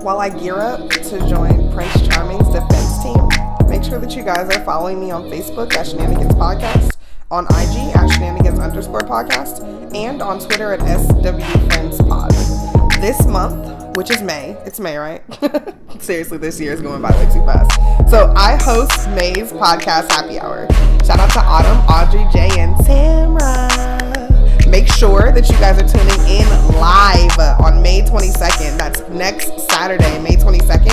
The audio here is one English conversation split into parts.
While I gear up to join Prince Charming's defense team, make sure that you guys are following me on Facebook at Shenanigans Podcast, on IG at Shenanigans underscore podcast, and on Twitter at SW Friends Pod. This month, which is May, it's May, right? Seriously, this year is going by way too fast. So I host May's podcast Happy Hour. Shout out to Autumn, Audrey, Jay, and Tamra. Make sure that you guys are tuning in live on May 22nd. That's next Saturday, May 22nd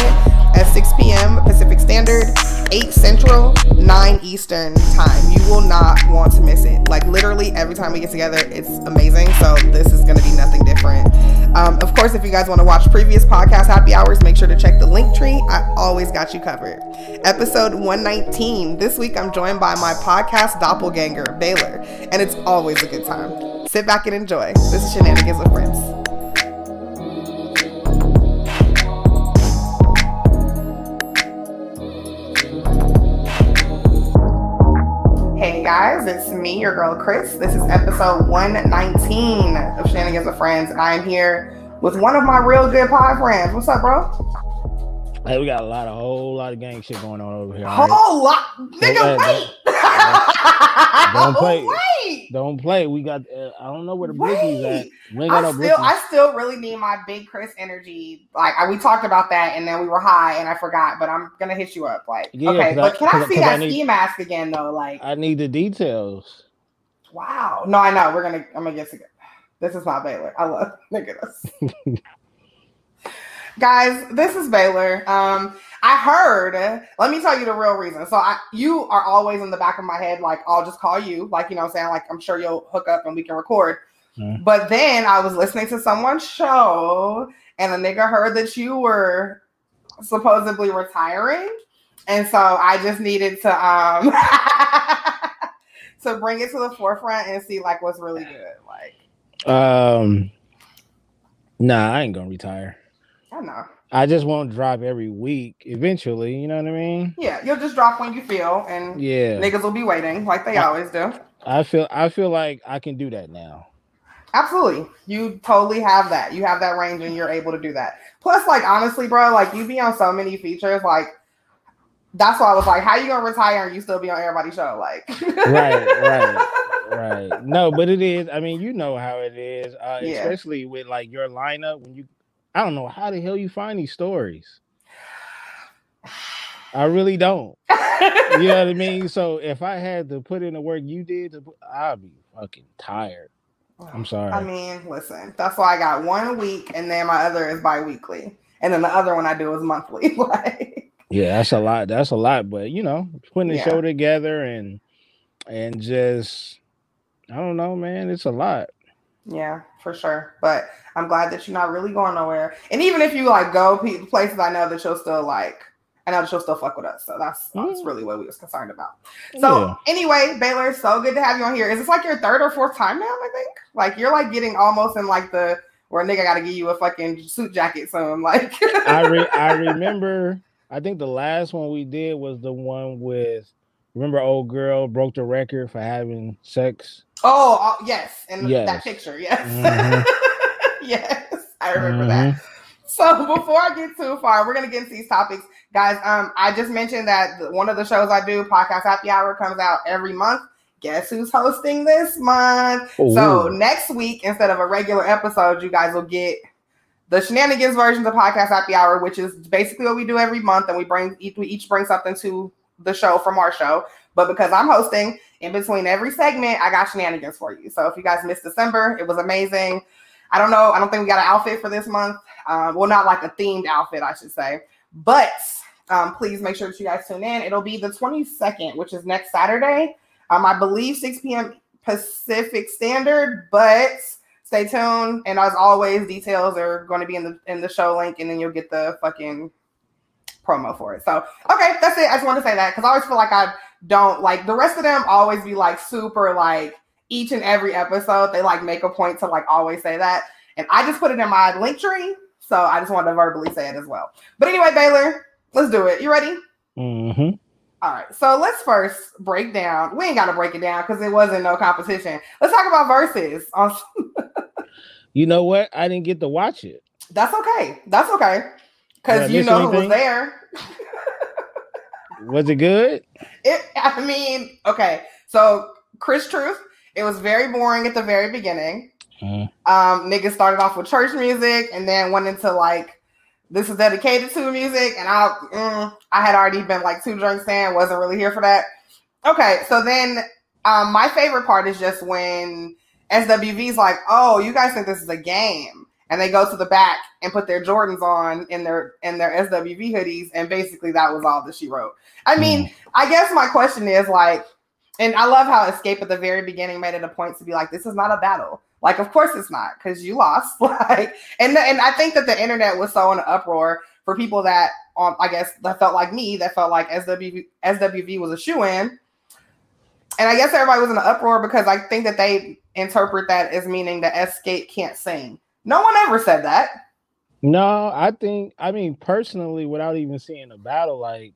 at 6 p.m. Pacific Standard, 8 Central, 9 Eastern time. You will not want to miss it. Like literally every time we get together, it's amazing. So this is going to be nothing different. Um, of course, if you guys want to watch previous podcast happy hours, make sure to check the link tree. I always got you covered. Episode 119. This week I'm joined by my podcast doppelganger, Baylor, and it's always a good time. Sit back and enjoy. This is Shenanigans with Friends. Guys, it's me, your girl Chris. This is episode 119 of Shenanigans with Friends, I am here with one of my real good pod friends. What's up, bro? Hey, we got a lot of whole lot of gang shit going on over here. Whole right? lot, nigga. wait, don't play. wait. Don't play. We got. Uh, I don't know where the blickies at. We got I no still. I still really need my big Chris energy. Like I, we talked about that, and then we were high, and I forgot. But I'm gonna hit you up. Like, Yeah, okay, but I- can I see 'cause I that need- ski mask again, though? Like, I need the details. wow. No, I know. We're gonna. I'm gonna get to. This is my Baylor. I love. Look at us. Guys, this is Baylor. Um, I heard. Let me tell you the real reason. So, I, you are always in the back of my head. Like, I'll just call you. Like, you know, I'm saying, like, I'm sure you'll hook up and we can record. Mhm. But then I was listening to someone's show, and a nigga heard that you were supposedly retiring, and so I just needed to um to bring it to the forefront and see like what's really good. Like, Um, nah, I ain't gonna retire. I know. I just won't drop every week. Eventually, you know what I mean? Yeah, you'll just drop when you feel, and Yeah. niggas will be waiting like they always do. I feel. I feel like I can do that now. Absolutely. You totally have that. You have that range and you're able to do that. Plus, like honestly, bro, like you be on so many features, like that's why I was like, how you gonna retire and you still be on everybody's show? Like Right, right, right. No, but it is. I mean, you know how it is, uh, Yeah. especially with like your lineup when you. I don't know how the hell you find these stories. I really don't. You know what I mean? So if I had to put in the work you did, put, I'd be fucking tired. I'm sorry. I mean, listen, that's why I got one a week and then my other is bi-weekly. And then the other one I do is monthly. like Yeah, that's a lot. That's a lot. But you know, putting the Yeah. show together and and just I don't know, man. It's a lot. Yeah, for sure. But I'm glad that you're not really going nowhere. And even if you like go pe- places, I know that you'll still like. I know that you'll still fuck with us. So that's that's Mm. really what we was concerned about. So Yeah. anyway, Baylor, so good to have you on here. Is this like your third or fourth time now? I think like you're like getting almost in like the where nigga got to give you a fucking suit jacket soon. Like I re- I remember. I think the last one we did was the one with. Remember, old girl broke the record for having sex. oh uh, yes, and that picture, yes, Mhm. yes, I remember that. So before I get too far, we're gonna get into these topics, guys. Um, I just mentioned that one of the shows I do, Podcast Happy Hour, comes out every month. Guess who's hosting this month? So next week, instead of a regular episode, you guys will get the shenanigans version of Podcast Happy Hour, which is basically what we do every month, and we bring each we each bring something to the show from our show. But because I'm hosting, in between every segment, I got shenanigans for you. So if you guys missed December, it was amazing. I don't know. I don't think we got an outfit for this month. Um, well, not like a themed outfit, I should say. But um, please make sure that you guys tune in. It'll be the 22nd, which is next Saturday. Um, I believe 6 p.m. Pacific Standard, but stay tuned. And as always, details are going to be in the in the show link, and then you'll get the fucking promo for it. So okay, that's it. I just want to say that because I always feel like I don't like the rest of them always be like super like each and every episode they like make a point to like always say that. And I just put it in my link tree. So I just wanted to verbally say it as well. But anyway, Baylor, let's do it. You ready? Mm-hmm. All right, so let's first break down. We ain't got to break it down because it wasn't no competition. Let's talk about Verzuz. On You know what? I didn't get to watch it. that's okay. That's okay because you know who was there. Was it good? It. I mean, okay. So Chris Truth. It was very boring at the very beginning. Mm. Um, niggas started off with church music and then went into like this is dedicated to music, and I mm, I had already been like two drinks in, wasn't really here for that. Okay, so then um, my favorite part is just when SWV's like, "Oh, you guys think this is a game?" And they go to the back and put their Jordans on in their in their SWV hoodies, and basically that was all that she wrote. I mean, I guess my question is like, and I love how Xscape at the very beginning made it a point to be like, "This is not a battle." Like, of course it's not, because you lost. Like, and and I think that the internet was so in an uproar for people that, um, I guess, that felt like me, that felt like SWV SWV was a shoe in. And I guess everybody was in an uproar because I think that they interpret that as meaning that Xscape can't sing. No one ever said that. No, I think I mean personally, without even seeing the battle, like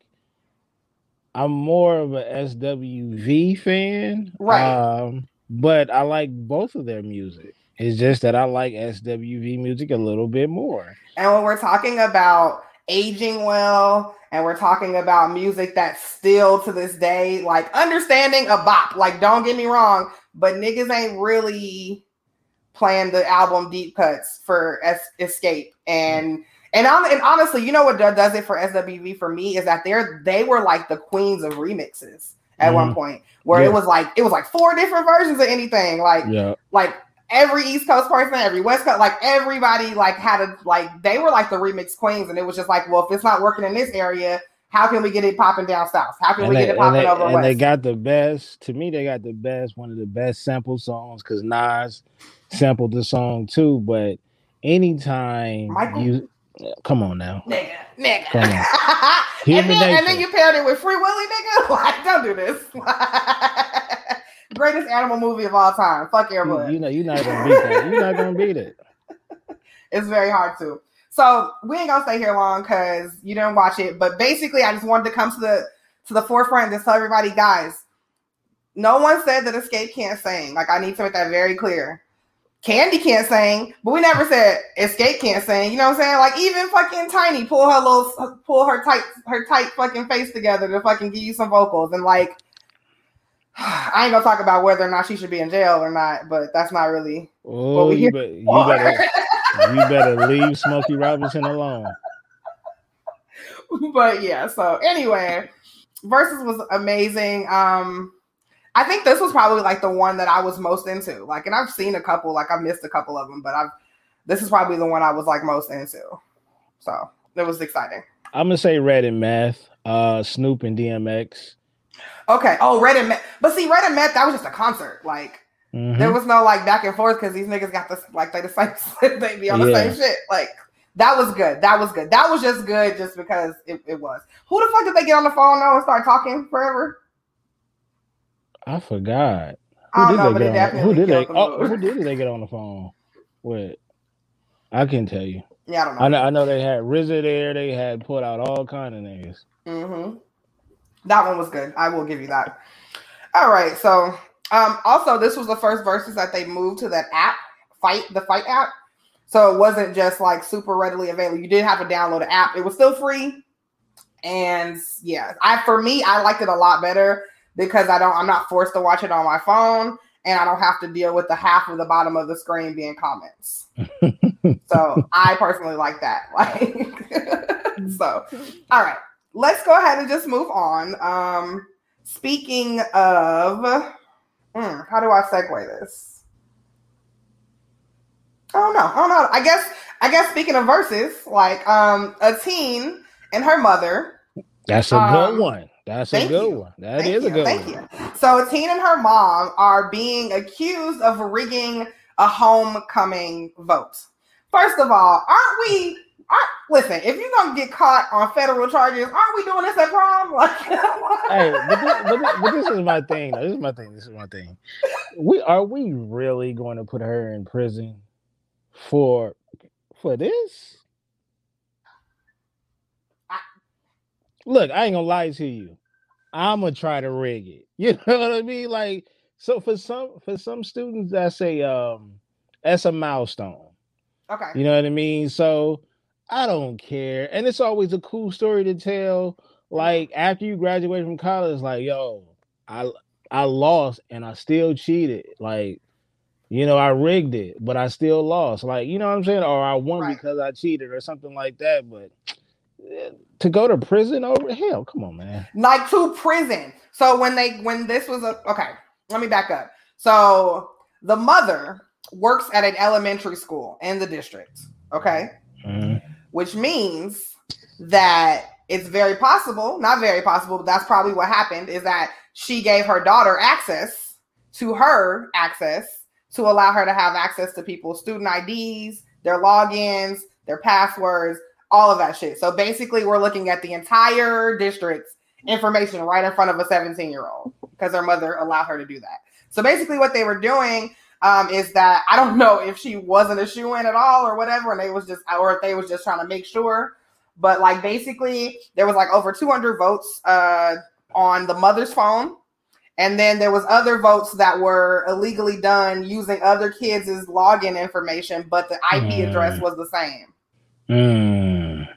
I'm more of a SWV fan. Right. Um, but I like both of their music. It's just that I like SWV music a little bit more. And when we're talking about aging well, and we're talking about music that's still to this day, like understanding a bop, like don't get me wrong, but niggas ain't really playing the album deep cuts for Es- Xscape. And and, on, and honestly, you know what does it for SWV for me is that they're they were like the queens of remixes at one Mhm. point, where Yeah. it was like it was like four different versions of anything, like Yeah. like every East Coast person, every West Coast, like everybody like had a like they were like the remix queens, and it was just like, well, if it's not working in this area, how can we get it popping down south? How can And we they, get it popping they, over and west? they got the best to me, they got the best, one of the best sample songs because Nas sampled the song too. But anytime Michael? you come on now. nigga, nigga. Come on. and, Human then, and then you paired it with Free Willy, nigga. Like, don't do this. Greatest animal movie of all time. Fuck You, Airbud. you know you're not gonna beat that. You're not gonna beat it. It's very hard to. So we ain't gonna stay here long because you didn't watch it. But basically, I just wanted to come to the to the forefront and tell everybody, guys. No one said that Xscape can't sing. Like I need to make that very clear. Kandi can't sing, but we never said Xscape can't sing. You know what I'm saying? Like even fucking Tiny pull her little pull her tight her tight fucking face together to fucking give you some vocals and like. I ain't gonna talk about whether or not she should be in jail or not, but that's not really Oh, you, bet, you better you better leave Smokey Robinson alone. but yeah, so anyway, Verzuz was amazing. Um I think this was probably like the one that I was most into. Like, and I've seen a couple, like I've missed a couple of them, but I've this is probably the one I was like most into. So it was exciting. I'm gonna say Red and Meth, uh, Snoop and DMX. Okay. Oh, Red and Meth. But see, Red and Meth, that was just a concert. Like Mhm. there was no like back and forth because these niggas got this like they the same they be on the Yeah. same shit. Like that was good. That was good. That was just good just because it, it was. Who the fuck did they get on the phone now and start talking forever? I forgot. I don't Who know, but did it they get on? Who did they? the Oh, who did they get on the phone with? I can tell you. Yeah, I don't know. I know. I know they had RZA there. They had put out all kind of niggas. hmm That one was good. I will give you that. All right. So, um, also this was the first Verzuz that they moved to that app, fight the fight app. So it wasn't just like super readily available. You did have to download an app. It was still free, and yeah, I for me I liked it a lot better because I don't I'm not forced to watch it on my phone, and I don't have to deal with the half of the bottom of the screen being comments. so I personally like that. Like so, all right let's go ahead and just move on. Um, speaking of, hmm, how do I segue this? I don't know. I don't know. I guess. I guess speaking of Verzuz, like um, a teen and her mother. That's a Um, good one. That's a good you. one. That Thank is a you, good thank one. you. So a teen and her mom are being accused of rigging a homecoming vote. First of all, aren't we? Listen, if you're gonna get caught on federal charges, aren't we doing this at prom? Like, Hey, but this, but, this, but this is my thing. Though. This is my thing. This is my thing. We are we really going to put her in prison for for this? I- look, I ain't gonna lie to you. I'm gonna try to rig it. You know what I mean? Like, so for some for some students, that's a um that's a milestone. Okay. You know what I mean? So I don't care. And it's always a cool story to tell. Like after you graduate from college, like, yo, I I lost and I still cheated. Like, you know, I rigged it, but I still lost. Like, you know what I'm saying? Or I won Right. because I cheated or something like that. But eh, to go to prison over hell, come on, man. like to prison. So when they when this was a okay, let me back up. So the mother works at an elementary school in the district. Okay. Mhm. Which means that it's very possible, not very possible, but that's probably what happened is that she gave her daughter access to her access to allow her to have access to people's student IDs, their logins, their passwords, all of that shit. So basically, we're looking at the entire district's information right in front of a 17 year old because her mother allowed her to do that. So basically, what they were doing um, is that I don't know if she wasn't a shoe in at all or whatever, and they was just or if they was just trying to make sure. But like basically, there was like over 200 votes uh, on the mother's phone, and then there was other votes that were illegally done using other kids' login information, but the IP address Mm. was the same. Mm.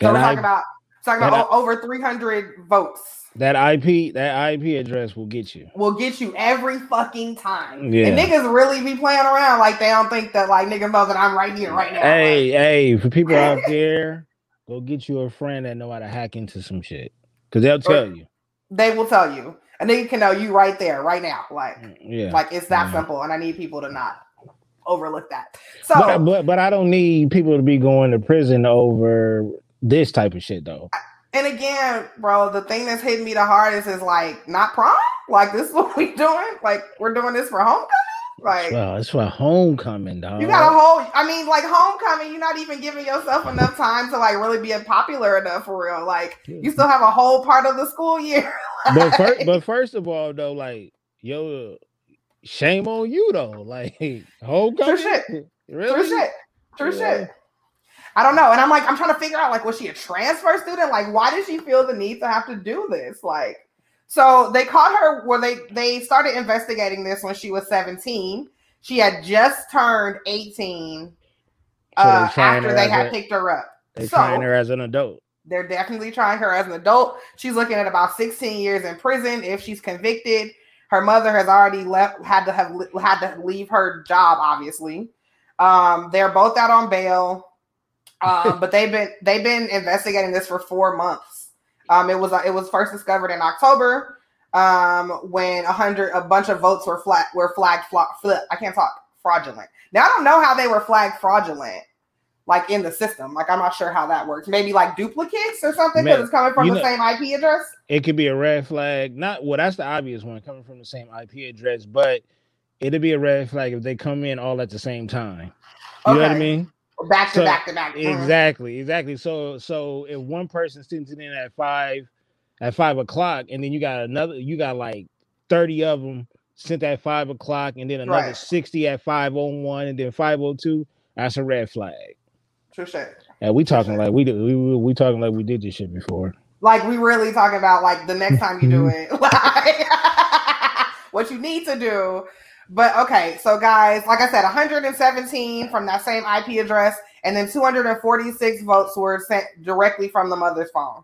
So we're I- talking about talking about o- over 300 votes. That IP, that IP address will get you. will get you every fucking time. Yeah. And niggas really be playing around like they don't think that like niggas know that I'm right here right now. Hey, hey, for people out there, go get you a friend that know how to hack into some shit. Cause they'll tell you. They will tell you. A nigga can know you right there, right now. Like, mm, Yeah. like it's that Yeah. simple. And I need people to not overlook that. So but, but but I don't need people to be going to prison over this type of shit though. And again, bro, the thing that's hitting me the hardest is like not prom. Like this is what we doing. Like we're doing this for homecoming. Like Well, it's for homecoming, dog. You got a whole. I mean, like homecoming. You're not even giving yourself enough time to like really be popular enough for real. Like you still have a whole part of the school year. but first, but first of all, though, like yo, shame on you though. Like homecoming, true shit. really? True shit. True Yeah. shit. I don't know, and I'm like, I'm trying to figure out like, was she a transfer student? Like, why did she feel the need to have to do this? Like, so they caught her where they they started investigating this when she was 17. She had just turned 18 uh, trying after they had a- picked her up. They So- trying her as an adult. They're definitely trying her as an adult. She's looking at about 16 years in prison if she's convicted. Her mother has already left, had to have had to leave her job. Obviously, um, they're both out on bail, um, but they've been they've been investigating this for four months. Um, it was it was first discovered in October um, when a hundred a bunch of votes were flat were flagged. Fla- fla- I can't talk fraudulent. Now I don't know how they were flagged fraudulent like in the system. Like I'm not sure how that works. Maybe like duplicates or something because it's coming from the know- same IP address. It could be a red flag. Not well, that's the obvious one coming from the same IP address, but it'd be a red flag if they come in all at the same time. You know what I mean? Back to So, back to back. Exactly, exactly. So so if one person sends it in at five at five o'clock, and then you got another, you got like 30 of them sent at five o'clock, and then another Right. 60 at 501, and then 502, that's a red flag. True shit. And we talking like we did we, we, we talking like we did this shit before. Like we really talking about like the next time you do Mm-hmm. it, like what you need to do. But okay, so guys, like I said, 117 from that same IP address, and then 246 votes were sent directly from the mother's phone,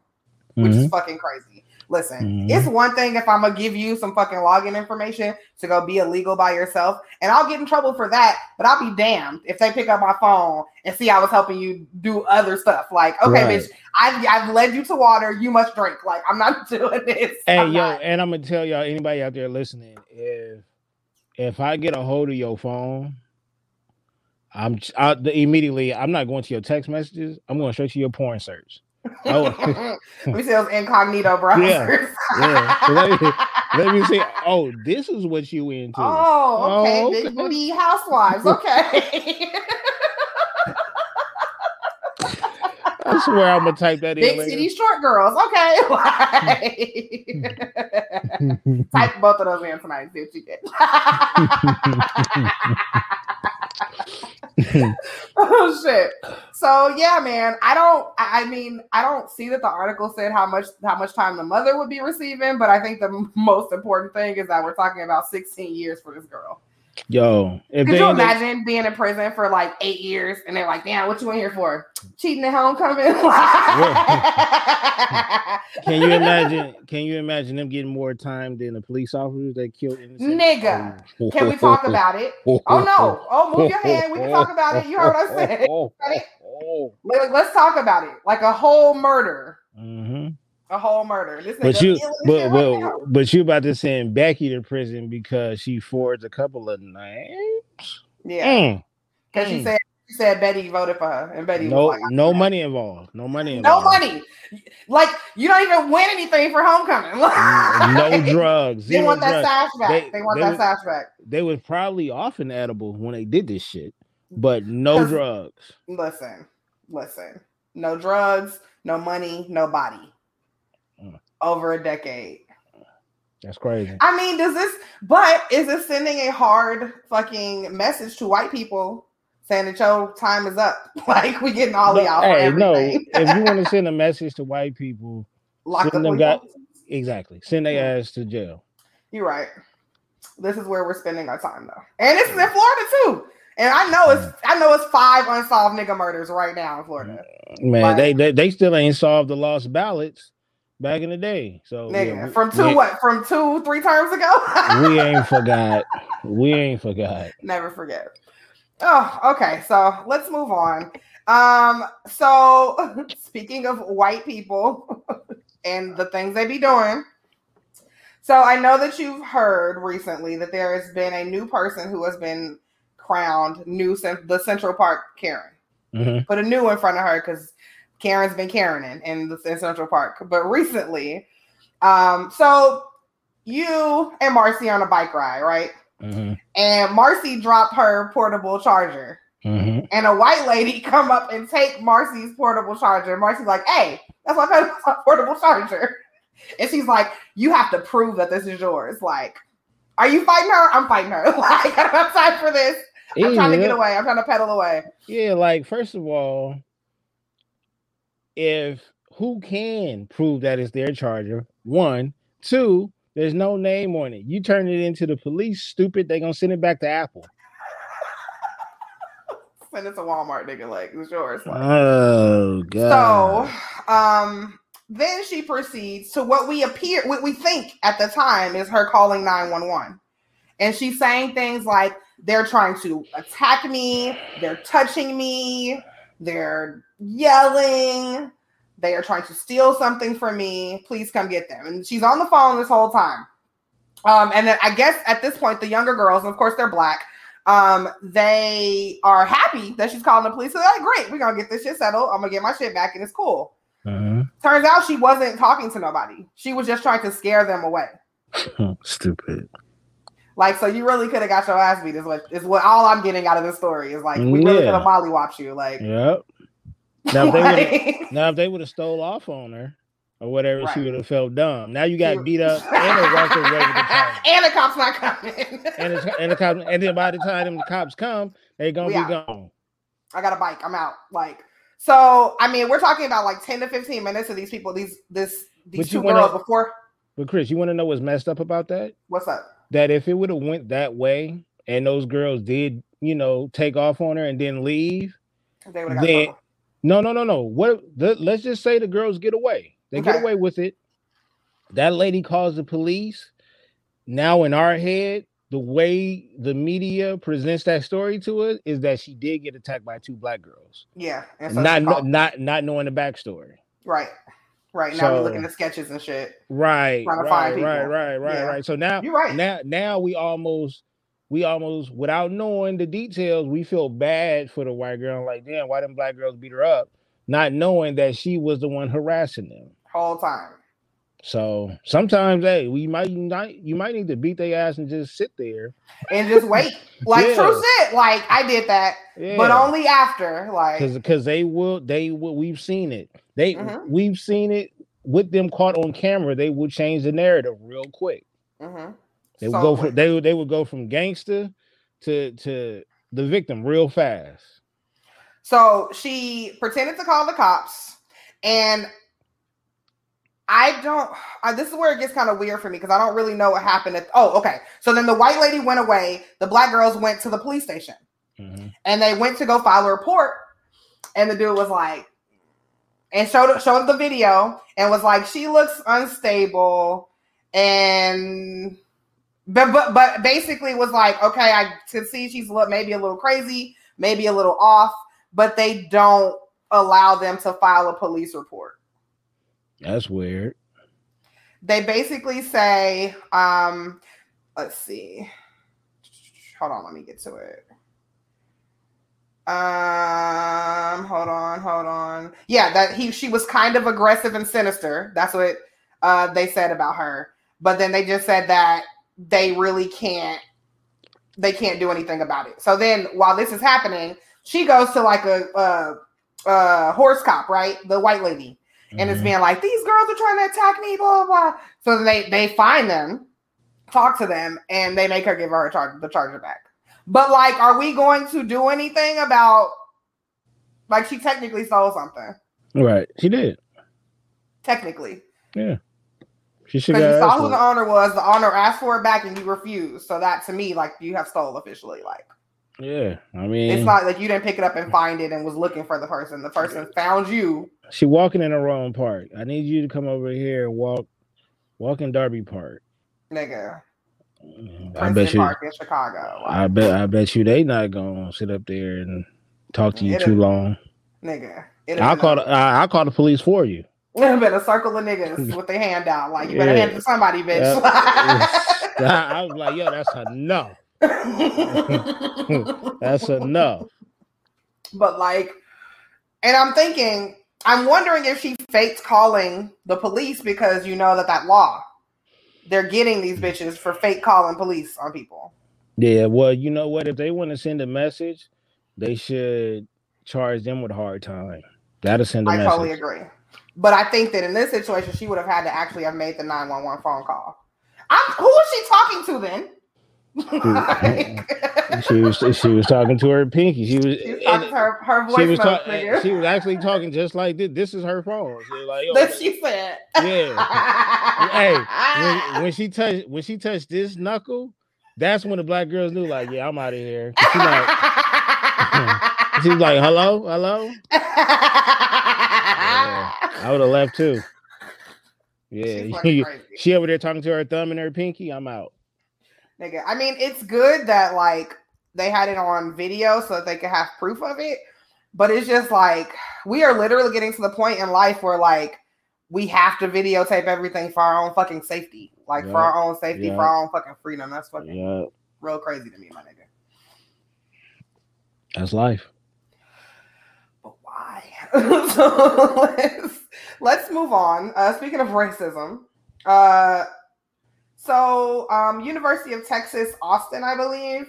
which Mhm. is fucking crazy. Listen, Mhm. it's one thing if I'm gonna give you some fucking login information to go be illegal by yourself, and I'll get in trouble for that. But I'll be damned if they pick up my phone and see I was helping you do other stuff. Like, okay, Right. bitch, I've, I've led you to water. You must drink. Like, I'm not doing this. Hey I'm yo, not. and I'm gonna tell y'all, anybody out there listening, if if I get a hold of your phone, I'm I, the, immediately. I'm not going to your text messages. I'm going straight to your porn search. Oh. Let me see those incognito browsers. yeah. So let, me, let me see. Oh, this is what you into. oh, okay. Oh, Big booty housewives. Okay. I swear I'm gonna type that in. Big city short girls. Okay. Type both of those in tonight. See what you get. oh shit. So yeah, man. I don't. I I mean, I don't see that the article said how much how much time the mother would be receiving, but I think the most important thing is that we're talking about 16 years for this girl. Yo, if Could you end up- imagine being in prison for like eight years and they're like, "Damn, what you in here for? Cheating at homecoming?" can you imagine? Can you imagine them getting more time than the police officers that killed innocent? Nigga, Can we talk about it? Oh no! Oh, move your hand. We can talk about it. You heard what I said. Let, us talk about it. Like a whole murder. hmm A whole murder. But you, but shit right but but you about to send Becky to prison because she forged a couple of names? Yeah, Mm. because she Mm. said she said Betty voted for her, and Betty No, was like, no money involved. No money involved, no money. Like you don't even win anything for homecoming. Mm, No drugs. They want that drugs. sash back. They, They- want they that was- sash back. They was probably off an edible when they did this shit, but no drugs. Listen, listen. No drugs, no money, no body. Mm. Over a decade. That's crazy. I mean, does this, but is it sending a hard fucking message to white people saying that your time is up? Like, we getting all of y'all hey, no. if you want to send a message to white people, Lock send them got- exactly, send their ass to jail. You're right. This is where we're spending our time, though. And it's in Florida, too. And I know it's I know it's five unsolved nigga murders right now in Florida. Man, Like- they, they they still ain't solved the lost ballots back in the day. So Nigga, yeah, we- from two we, what? From two, three terms ago? we ain't forgot. We ain't forgot. Never forget. Oh, okay. So let's move on. Um, so speaking of white people and the things they be doing. So I know that you've heard recently that there has been a new person who has been crowned new the Central Park Karen. Mhm. Put a new in front of her because Karen's been Karening in the in Central Park. But recently, um, so you and Marcy on a bike ride, right? Mhm. and Marcy dropped her portable charger. Mhm. And a white lady come up and take Marcy's portable charger. Marcy's like, "Hey, that's my portable charger." And she's like, "You have to prove that this is yours. Like, are you fighting her? I'm fighting her. Like, I don't have time for this. I'm trying to get away. I'm trying to pedal away." Yeah, like first of all, if who can prove that it's their charger? One, two, there's no name on it. You turn it into the police, stupid, They're gonna send it back to Apple. Send it to Walmart, nigga. Like, it's yours. Like, Oh god. So, um, then she proceeds to what we appear, what we think at the time is her calling 911. And she's saying things like, they're trying to attack me, they're touching me, they're yelling, they are trying to steal something from me. Please come get them. And she's on the phone this whole time. Um, and then I guess at this point, the younger girls, and of course they're black, um, they are happy that she's calling the police. So they're like, great, we're gonna get this shit settled. I'm gonna get my shit back, and it's cool. Uh-huh. Turns out she wasn't talking to nobody. She was just trying to scare them away. Stupid. Like, so you really could have got your ass beat. Is what is what all I'm getting out of this story is like we really Yeah. could have Molly watched you. Like, Yep. Now if they would now if they would have stole off on her or whatever, she would have felt dumb. Now you got beat up and walked away with the and the cops not coming. And, it's, and the cops, and then by the time them the cops come, they gonna We be out. gone. I got a bike. I'm out. Like, so I mean, we're talking about like 10 to 15 minutes of these people, these this these two wanna- girls before. But Chris, you want to know what's messed up about that? What's up? That if it would have went that way and those girls did, you know, take off on her and then leave, They would have got then no, no, no, no. What? The, let's just say the girls get away. They get away with it. That lady calls the police. Now in our head, the way the media presents that story to us is that she did get attacked by two black girls, Yeah. So not not not knowing the backstory. right. Right. Now we're looking at sketches and shit. Right, Trying to right, right, right, right, Yeah. right. So now, You're right. now, now we almost, we almost, without knowing the details, we feel bad for the white girl. Like, damn, why didn't black girls beat her up? Not knowing that she was the one harassing them. Whole time. So sometimes, hey, we might not, you might need to beat their ass and just sit there. And just wait. Like Yeah. true shit. Like I did that. Yeah. But only after. Like because they will they will we've seen it they Mhm. we've seen it with them caught on camera they will change the narrative real quick mhm. They would go from they they would go from gangster to to the victim real fast. So she pretended to call the cops, and I don't. Uh, this is where it gets kind of weird for me because I don't really know what happened. At, oh, okay. So then the white lady went away. The black girls went to the police station, Mhm. and they went to go file a report. And the dude was like, and showed showed the video and was like, she looks unstable, and but but but basically was like, okay, I can see she's look maybe a little crazy, maybe a little off, but they don't allow them to file a police report. That's weird. they basically say um let's see. Hold on let me get to it um hold on hold on yeah that he she was kind of aggressive and sinister that's what uh they said about her but then they just said that they really can't they can't do anything about it so then while this is happening she goes to like a uh uh horse cop right the white lady and it's Mhm. being like these girls are trying to attack me, blah blah. blah. So they they find them, talk to them, and they make her give her a charge the charger back. But like, are we going to do anything about? Like, she technically stole something. right. She did. Technically, Yeah. She should you saw who the owner was. The owner asked for it back, and you refused. So that to me, like, you have stole officially. Like, Yeah, I mean, it's not like you didn't pick it up and find it and was looking for the person. The person found you. she walking in the wrong park. I need you to come over here and walk, walk in Derby Park. Nigga, Mm-hmm. I Princeton bet you. Park in Chicago. Like, I bet. I bet you they not gonna sit up there and talk to you too long. nigga. I'll call. a- The, I, I'll call the police for you. You better circle of niggas with their hand out. Like, you better Yeah. hand it to somebody, bitch. I, I was like, yo, that's enough. That's enough. but, like, and I'm thinking, I'm wondering if she faked calling the police because you know that that law, they're getting these bitches for fake calling police on people. Yeah. Well, you know what? If they want to send a message, they should charge them with a hard time. That'll send a I message. I totally agree. But I think that in this situation, she would have had to actually have made the 911 phone call. I'm, who is she talking to then? She was she was talking to her pinky. She was, She's talking to her, her voice she was ta- she was actually talking just like this. This is her phone. She like, oh, yo, That she said. Yeah. Hey, when, when she touched when she touched this knuckle, that's when the black girls knew, like, yeah, I'm out of here. She like, she was like, hello, hello. I would have left too. Yeah, she over there talking to her thumb and her pinky. I'm out. Nigga, I mean, it's good that like they had it on video so that they could have proof of it. But it's just like we are literally getting to the point in life where like we have to videotape everything for our own fucking safety, like Yeah. for our own safety, Yeah. for our own fuking freedom. That's fucking Yeah, real crazy to me, my nigga. that's life. But why? so let's let's move on. Uh, speaking of racism, uh, so um, University of Texas Austin, I believe,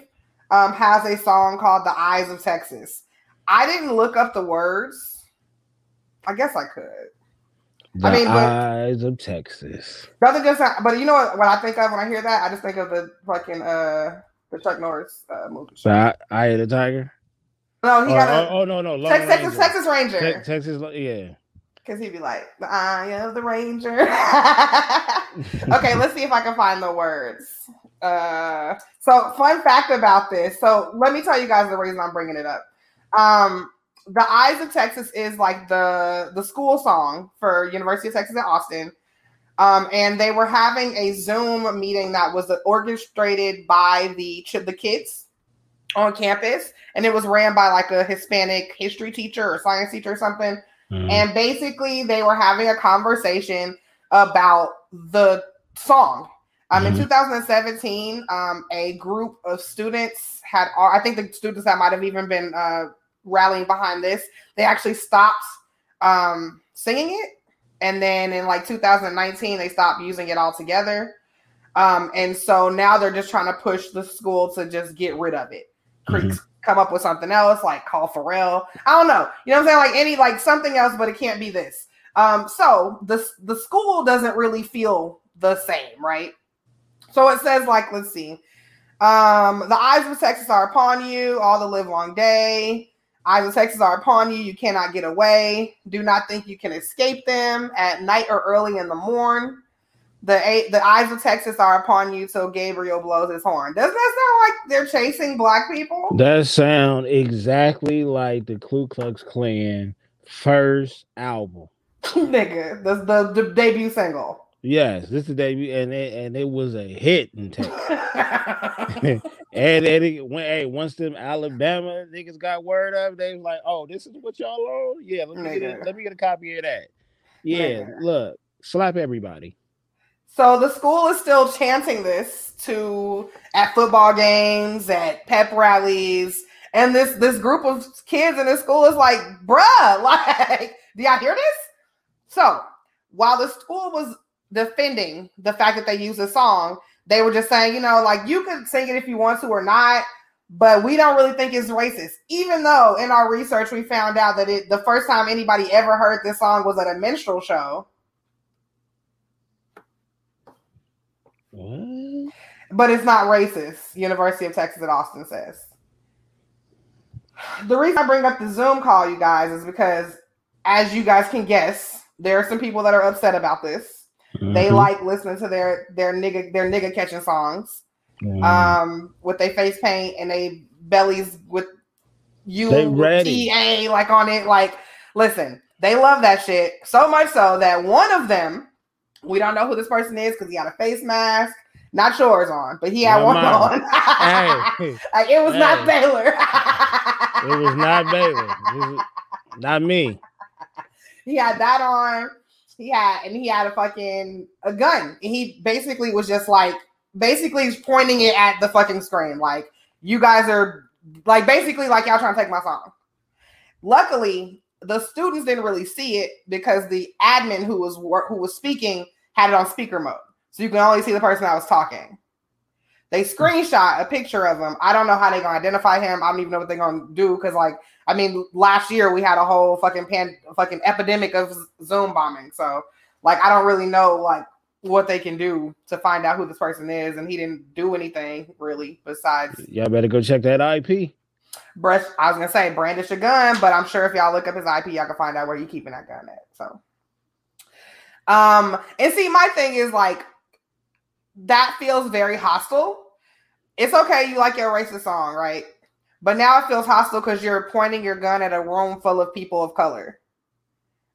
um, has a song called "The Eyes of Texas." I didn't look up the words. I guess I could. The I mean, but- eyes of Texas. Doesn't just, but you know what? What I think of when I hear that, I just think of the fucking uh, the Chuck Norris uh, movie. So I, Eye of the Tiger. No, he Oh, got a oh, oh, no, no, Lone Texas Ranger. Texas Ranger. Te- Texas, yeah. Because he'd be like, the eye of the ranger. okay, let's see if I can find the words. Uh, so, fun fact about this. So, let me tell you guys the reason I'm bringing it up. Um, the Eyes of Texas is like the the school song for University of Texas at Austin. Um, and they were having a Zoom meeting that was orchestrated by the the kids on campus, and it was ran by like a Hispanic history teacher or science teacher or something. Mhm. And basically, they were having a conversation about the song. Um, In Mhm. 2017, um, a group of students had, I think the students that might have even been uh, rallying behind this, they actually stopped um, singing it. And then in like 2019, they stopped using it altogether. Um, and so now they're just trying to push the school to just get rid of it. Mhm. Come up with something else, like call Pharrell. I don't know. You know what I'm saying? Like any like something else, but it can't be this. Um, so the the school doesn't really feel the same, right? So it says like, let's see. Um, the eyes of Texas are upon you all the live long day. Eyes of Texas are upon you. You cannot get away. Do not think you can escape them at night or early in the morn. The the eyes of Texas are upon you till Gabriel blows his horn. Doesn't that sound like they're chasing black people? That sound exactly like the Ku Klux Klan first album. Nigga, the, the the debut single. Yes, this is the debut, and it, and it was a hit in Texas. and and it went, hey, once them Alabama niggas got word of, it, they was like, "Oh, this is what y'all on? Yeah, let me get a, let me get a copy of that." Yeah, Nigga. look, slap everybody. So the school is still chanting this to at football games, at pep rallies, and this this group of kids in this school is like, bruh, like, do y'all hear this? So while the school was defending the fact that they used the song, they were just saying, you know, like you could sing it if you want to or not, but we don't really think it's racist. Even though in our research we found out that it the first time anybody ever heard this song was at a minstrel show. What? but it's not racist. University of Texas at Austin says. The reason I bring up the Zoom call, you guys, is because, as you guys can guess, there are some people that are upset about this. They Mhm, like listening to their their nigga their nigga catching songs, mhm. um, with their face paint and they bellies with you TA like on it. Like, listen, they love that shit so much so that one of them, we don't know who this person is because he had a face mask, not yours on, but he had Not one mine. on. hey, Like, it was not Hey. Baylor. it was not Baylor. Is- not me. He had that on. He had and he had a fucking a gun. And he basically was just like basically pointing it at the fucking screen. Like you guys are like basically like y'all trying to take my song. Luckily, the students didn't really see it because the admin who was who was speaking had it on speaker mode, so you can only see the person that was talking. They screenshot a picture of him. I don't know how they're gonna identify him. I don't even know what they're gonna do because, like, I mean, last year we had a whole fucking pan, fucking epidemic of Zoom bombing. So, like, I don't really know like what they can do to find out who this person is, and he didn't do anything really besides Y'all better go check that IP. brush. I was gonna say brandish a gun, but I'm sure if y'all look up his IP, y'all can find out where he keeping that gun at. So, um, and see, my thing is like that feels very hostile. It's okay, you like your racist song, right? But now it feels hostile because you're pointing your gun at a room full of people of color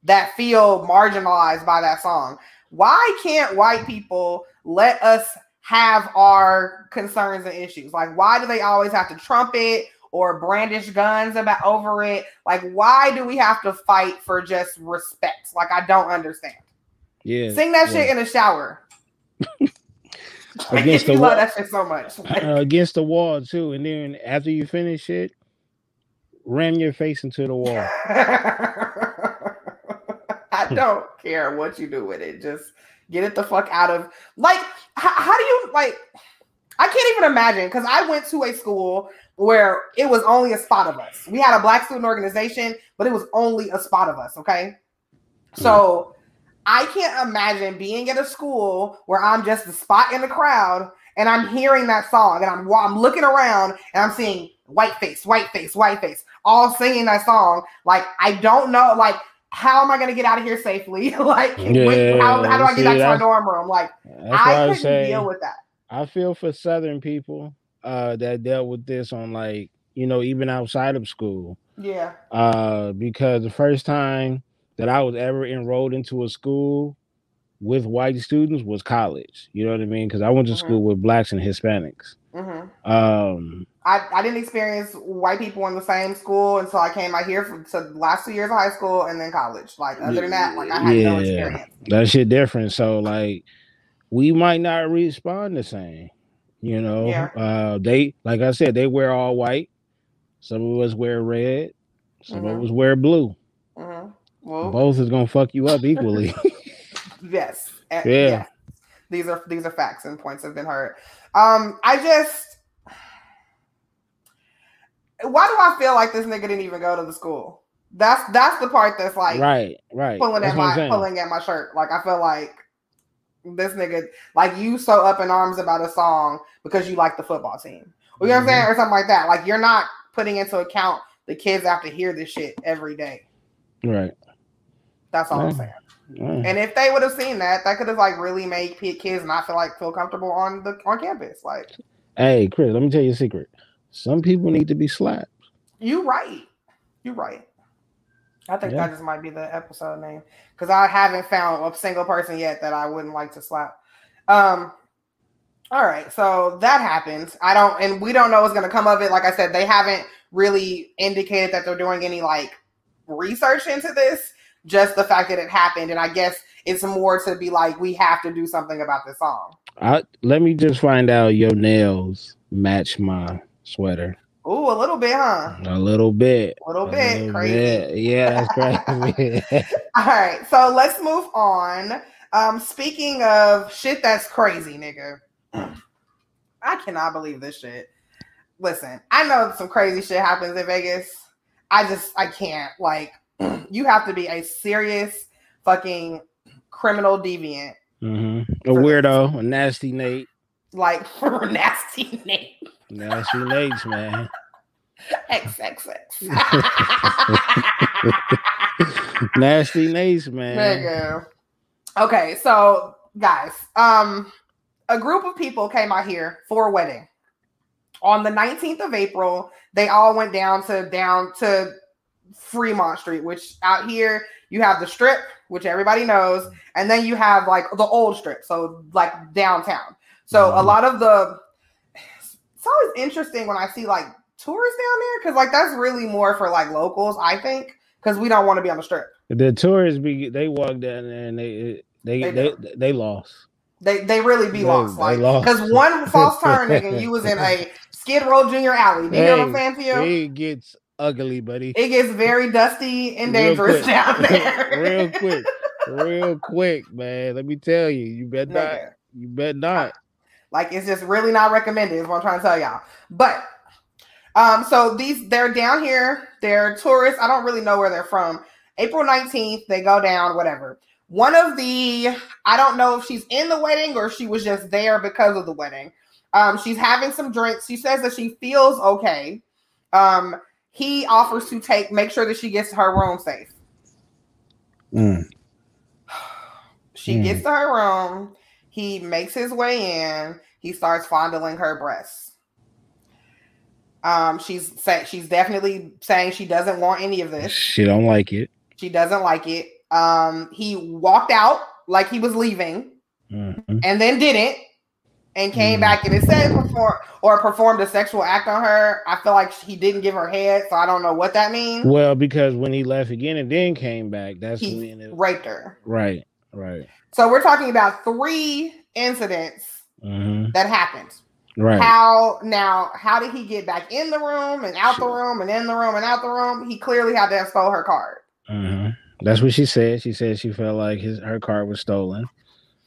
that feel marginalized by that song. Why can't white people let us have our concerns and issues? Like, why do they always have to trumpet or brandish guns about over it? Like, why do we have to fight for just respect? Like, I don't understand. Yeah. Sing that yeah. shit in the shower. Against the wall. that shit so much. Like, Uh, against the wall too, and then after you finish it, ram your face into the wall. I don't care what you do with it. Just get it the fuck out of like. How, how do you like? I can't even imagine because I went to a school where it was only a spot of us. We had a black student organization, but it was only a spot of us. Okay, so I can't imagine being at a school where I'm just the spot in the crowd and I'm hearing that song and I'm I'm looking around and I'm seeing white face, white face, white face, all singing that song. Like I don't know, like how am I gonna get out of here safely? like when- how, how do I get back to my dorm room? Like I, couldn't deal with that. I feel for Southern people uh, that dealt with this on like you know even outside of school Yeah, uh, because the first time that I was ever enrolled into a school with white students was college. You know what I mean? Because I went to Mhm. school with blacks and Hispanics. hmm Um, I, I didn't experience white people in the same school until I came out here for to the last two years of high school and then college. Like other than that, like I had no Yeah. experience. that shit different. So like we might not respond the same. You know, Yeah. uh they like I said, they wear all white. Some of us wear red, some Mhm. of us wear blue. hmm Well, Both is gonna fuck you up equally. Yes. Uh, Yeah. These are these are facts and points have been heard. Um, I just why do I feel like this nigga didn't even go to the school? That's that's the part that's like right, right. pulling That's at my pulling at my shirt. Like I feel like this nigga like you so up in arms about a song because you like the football team. You know what I'm Mm-hmm. saying? Or something like that. Like you're not putting into account the kids have to hear this shit every day. Right. That's all I'm saying. Mm. And if they would have seen that, that could have like really made kids not feel like feel comfortable on the on campus. Like Hey, Chris, let me tell you a secret. Some people need to be slapped. you right, you right. I think Yeah. that just might be the episode name because I haven't found a single person yet that I wouldn't like to slap. Um. All right, so that happens. I don't, and we don't know what's going to come of it. Like I said, they haven't really indicated that they're doing any like research into this. Just the fact that it happened, and I guess it's more to be like we have to do something about this song. I, let me just find out your nails match my sweater. Ooh, a little bit, huh? A little bit. A little A bit little crazy. bit. Yeah, that's crazy. All right, so let's move on. Um, speaking of shit that's crazy, nigga. I cannot believe this shit. Listen, I know some crazy shit happens in Vegas. I just I can't. Like, you have to be a serious fucking criminal deviant. hmm A weirdo, a nasty Nate. Like for nasty Nate. Nasty Nate's man. XXX. Nasty Nate's man. Nigga. Okay, so guys, um, a group of people came out here for a wedding. On the 19th of April, they all went down to down to Fremont Street, which out here you have the strip, which everybody knows, and then you have like the old strip, so like downtown. So a Mhm. lot of the it's always interesting when I see like tourists down there because like that's really more for like locals, I think, because we don't want to be on the strip. The tourists be they walk down there and they they They they do. they, lost. They they really be They- lost. they Like because one false turn, nigga, and you was in a Skid Row Junior Alley. Do you know what I'm saying to you? It gets ugly, buddy. It gets very dusty and Real dangerous quick. down there. Real quick. Real quick, man. Let me tell you, you bet not. You bet not. Like it's just really not recommended, is what I'm trying to tell y'all. But um, so these they're down here, they're tourists. I don't really know where they're from. April 19th, they go down, whatever. One of the I don't know if she's in the wedding or she was just there because of the wedding. Um, she's having some drinks. She says that she feels okay. Um, he offers to take make sure that she gets to her room safe. Mm. She Hmm. gets to her room. He makes his way in. He starts fondling her breasts. Um, she's say, she's definitely saying she doesn't want any of this. She don't like it. She doesn't like it. Um, he walked out like he was leaving, Mhm. and then didn't, and came Hmm. back and it said perform or performed a sexual act on her. I feel like he didn't give her head, so I don't know what that means. Well, because when he left again and then came back, that's He when it raped her. right, right, So we're talking about three incidents hmm that happened. right. How now? How did he get back in the room and out the room and in the room and out the room? He clearly had to have stole her card. hmm That's what she said. She said she felt like his her card was stolen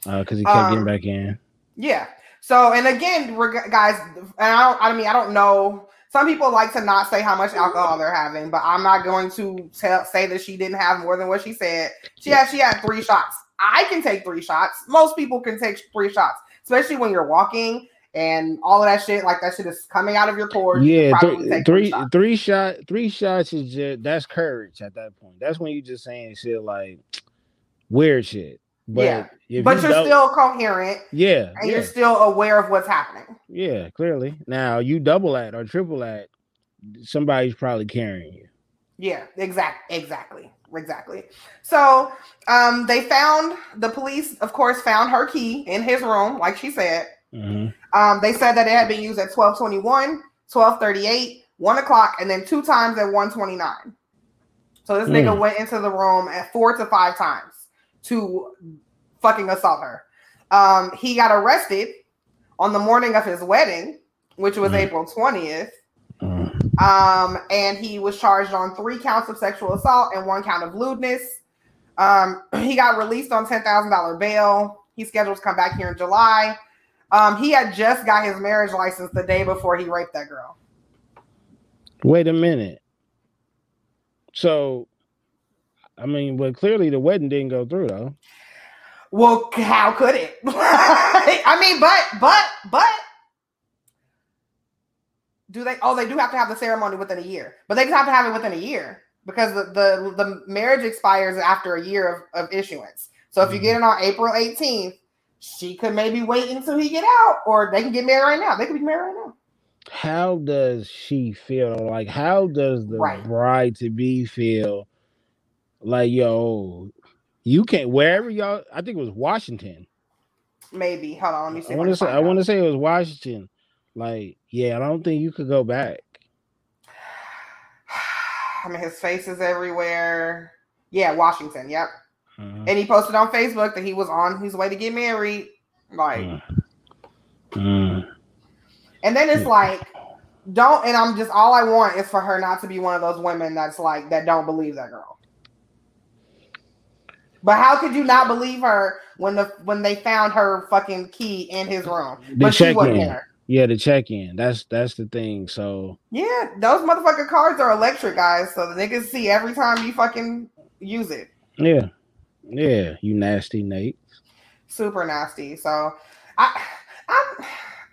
because he kept Um, getting back in. Yeah. So and again, reg- guys, and I don't. I mean, I don't know. Some people like to not say how much alcohol they're having, but I'm not going to tell say that she didn't have more than what she said. She had she had three shots. I can take three shots. Most people can take three shots, especially when you're walking and all of that shit. Like that shit is coming out of your pores. Yeah, th- three shots. three shot three shots is just that's courage at that point. That's when you're just saying shit like weird shit. But Yeah, but you you're don't- still coherent yeah and yeah you're still aware of what's happening. yeah clearly. Now you double that or triple that, somebody's probably carrying you. Yeah, exact, exactly, exactly. So, um, they found the police, of course, found her key in his room, like she said. hmm Um, they said that it had been used at 1221, 1238, 1 o'clock, and then two times at 129. So this nigga Hmm. went into the room at four to five times to fucking assault her. Um, he got arrested on the morning of his wedding, which was Hmm. April 20th. Uh, Um, and he was charged on three counts of sexual assault and one count of lewdness. Um, he got released on ten thousand dollar bail. He's scheduled to come back here in July. Um, he had just got his marriage license the day before he raped that girl. wait a minute. So, I mean, but clearly the wedding didn't go through though. Well, how could it? I mean, but but but Do they? Oh, they do have to have the ceremony within a year, but they just have to have it within a year because the the, the marriage expires after a year of, of issuance. So if you mm-hmm. get it on April 18th, she could maybe wait until he get out, or they can get married right now. They could be married right now. How does she feel? Like, how does the Right. bride to be feel? Like, yo, you can't wherever y'all. I think it was Washington. Maybe. Hold on, let me see. I want to say. I want to say it was Washington. Like, yeah, I don't think you could go back. I mean, his face is everywhere. Yeah, Washington. Yep. Uh, And he posted on Facebook that he was on his way to get married. Like, uh, uh, and then it's like, don't. And I'm just all I want is for her not to be one of those women that's like that don't believe that girl. But how could you not believe her when the when they found her fucking key in his room? The But she wasn't there. yeah, the check in. That's that's the thing. So Yeah, those motherfucking cards are electric, guys. So the niggas see every time you fucking use it. yeah, yeah, you nasty Nate. Super nasty. So I I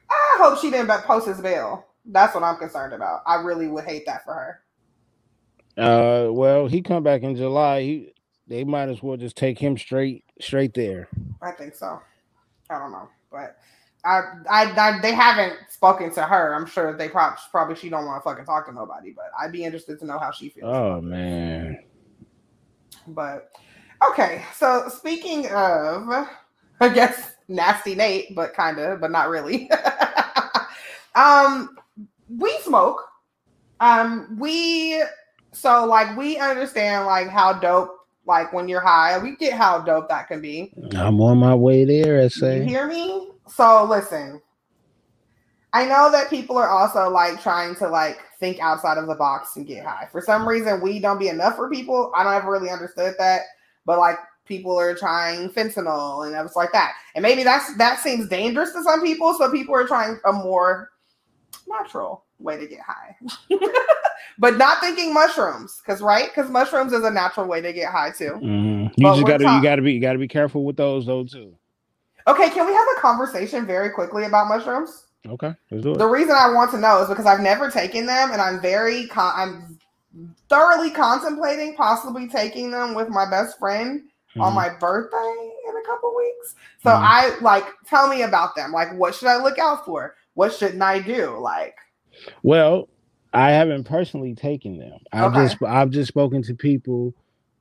I hope she didn't post his bail. That's what I'm concerned about. I really would hate that for her. Uh, well, he come back in July. He they might as well just take him straight straight there. I think so. I don't know, but I, I, I they haven't spoken to her. I'm sure they probably probably she don't want to fucking talk to nobody. But I'd be interested to know how she feels. Oh man. But okay, so speaking of, I guess nasty Nate, but kind of, but not really. um, we smoke. Um, we so like we understand like how dope like when you're high. We get how dope that can be. I'm on my way there, I You say. hear me? So listen. I know that people are also like trying to like think outside of the box and get high. For some reason, weed don't be enough for people. I don't ever really understood that, but like people are trying fentanyl and it's like that. And maybe that's that seems dangerous to some people, so people are trying a more natural way to get high. but not thinking mushrooms, because right, because mushrooms is a natural way to get high too. Mhm. You But just gotta you gotta be you gotta be careful with those though too. Okay, can we have a conversation very quickly about mushrooms? Okay, let's do it. The reason I want to know is because I've never taken them, and I'm very con- I'm thoroughly contemplating possibly taking them with my best friend on Mhm. my birthday in a couple weeks. So Mhm. I like tell me about them. Like, what should I look out for? What shouldn't I do? Like, Well, I haven't personally taken them. I've Okay. just I've just spoken to people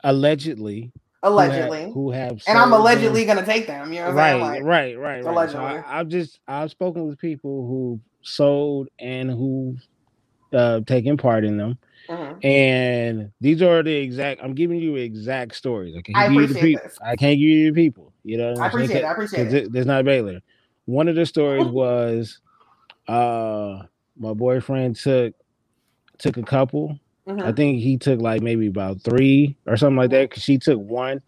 allegedly who have- allegedly, who have, and I'm allegedly them. gonna take them. You know what right, I'm? Like, right, right, right. So allegedly. I, I've just I've spoken with people who sold and who uh taken part in them. mhm. And these are the exact I'm giving you exact stories. I can't I give you the appreciate people. this. I can't give you the people. You know what I I'm saying? appreciate it. I appreciate it. there's not a Baylor. One of the stories was uh my boyfriend took took a couple. I Mhm. think he took like maybe about three or something like that because she took one.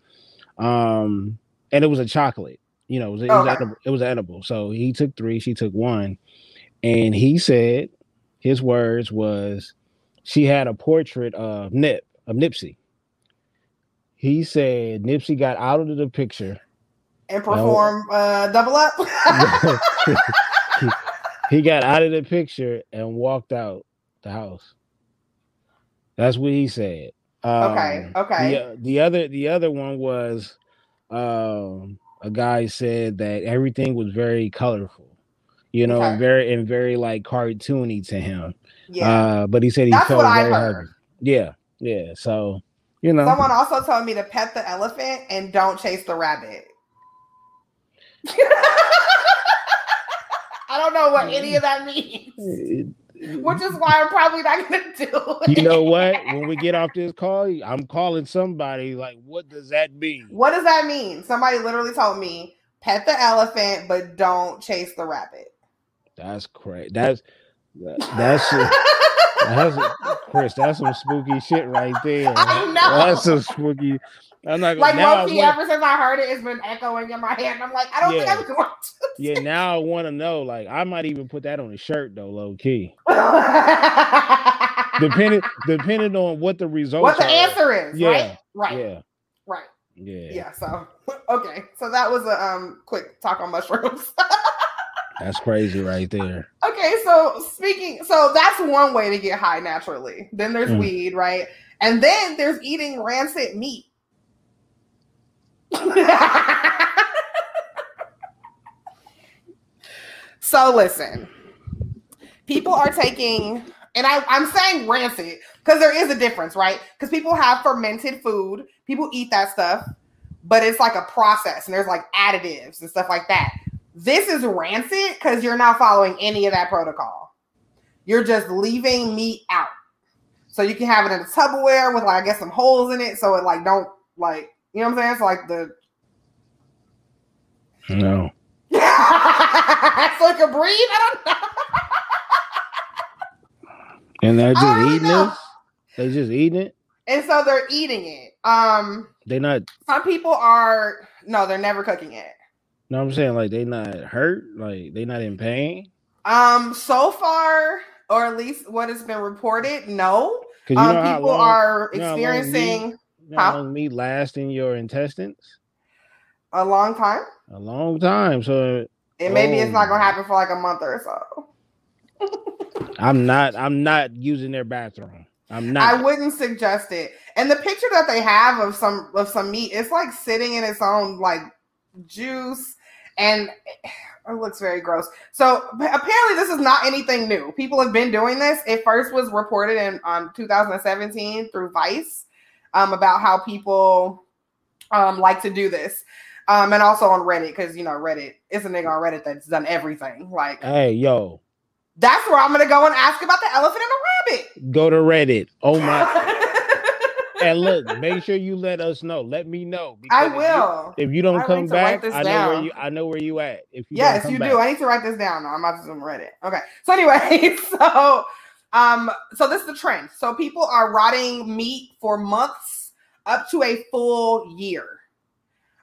Um and it was a chocolate, you know, it was, it was, Okay. edible, it was edible. So he took three, she took one. And he said his words was she had a portrait of Nip, of Nipsey. He said Nipsey got out of the picture And perform uh, double up. he got out of the picture and walked out the house. That's what he said. Okay, Um, okay. The, the other the other one was um a guy said that everything was very colorful, you know, and very and very like cartoony to him. yeah. Uh, but he said he That's felt very heavy. Yeah, yeah. So you know, Someone also told me to pet the elephant and don't chase the rabbit. I don't know what any of that mm. means, which is why I'm probably not to do it. you know what? When we get off this call, I'm calling somebody. Like, what does that mean? What does that mean? Somebody literally told me pet the elephant, but don't chase the rabbit. That's crazy. That's that, that's that's Chris. That's some spooky shit right there. I know. That's some spooky. I'm not like. Low key, ever since I heard it, it's been echoing in my head. And I'm like, I don't Yeah. think I'm going yeah, now I want to know. Like, I might even put that on a shirt though, low key. Depending depending on what the results. what the are. answer is, Yeah, right? Right. Yeah, Right. yeah, Yeah. So okay. So that was a um quick talk on mushrooms. That's crazy right there. Okay, so speaking, so that's one way to get high naturally. Then there's Mm. weed, right? And then there's eating rancid meat. so listen, people are taking, and I, I'm saying rancid because there is a difference, right? Because people have fermented food, people eat that stuff, but it's like a process and there's like additives and stuff like that. This is rancid because you're not following any of that protocol. You're just leaving meat out. So you can have it in a Tupperware with like I guess some holes in it so it like don't like you know what I'm saying? It's like the No. so it can breathe. I don't know. And they're just eating know. this? They just eating it? And so they're eating it. Um They not some people are no, they're never cooking it. no, I'm saying like they not hurt, like they not in pain. Um so far or at least what has been reported, no. Um people long, are you know how long experiencing you know how huh? long meat lasts in your intestines? a long time. A long time. So And maybe it's not Oh. gonna happen for like a month or so. I'm not I'm not using their bathroom. I'm not. I wouldn't suggest it. And the picture that they have of some of some meat, it's like sitting in its own like juice, and it looks very gross. So apparently, this is not anything new. People have been doing this. It first was reported in um, 2017 through Vice um, about how people um, like to do this, um, and also on Reddit because you know Reddit is a nigga on Reddit that's done everything. Like hey yo, that's where I'm gonna go and ask about the elephant and the rabbit. go to Reddit. Oh my and look, make sure you let us know. Let me know. I because if you- will. If you don't I come need to write back, I know where you I know where you at. If you Yes, you back. do. I need to write this down. I'm about to Reddit. Okay. So anyway, so um, so this is the trend. So people are rotting meat for months up to a full year.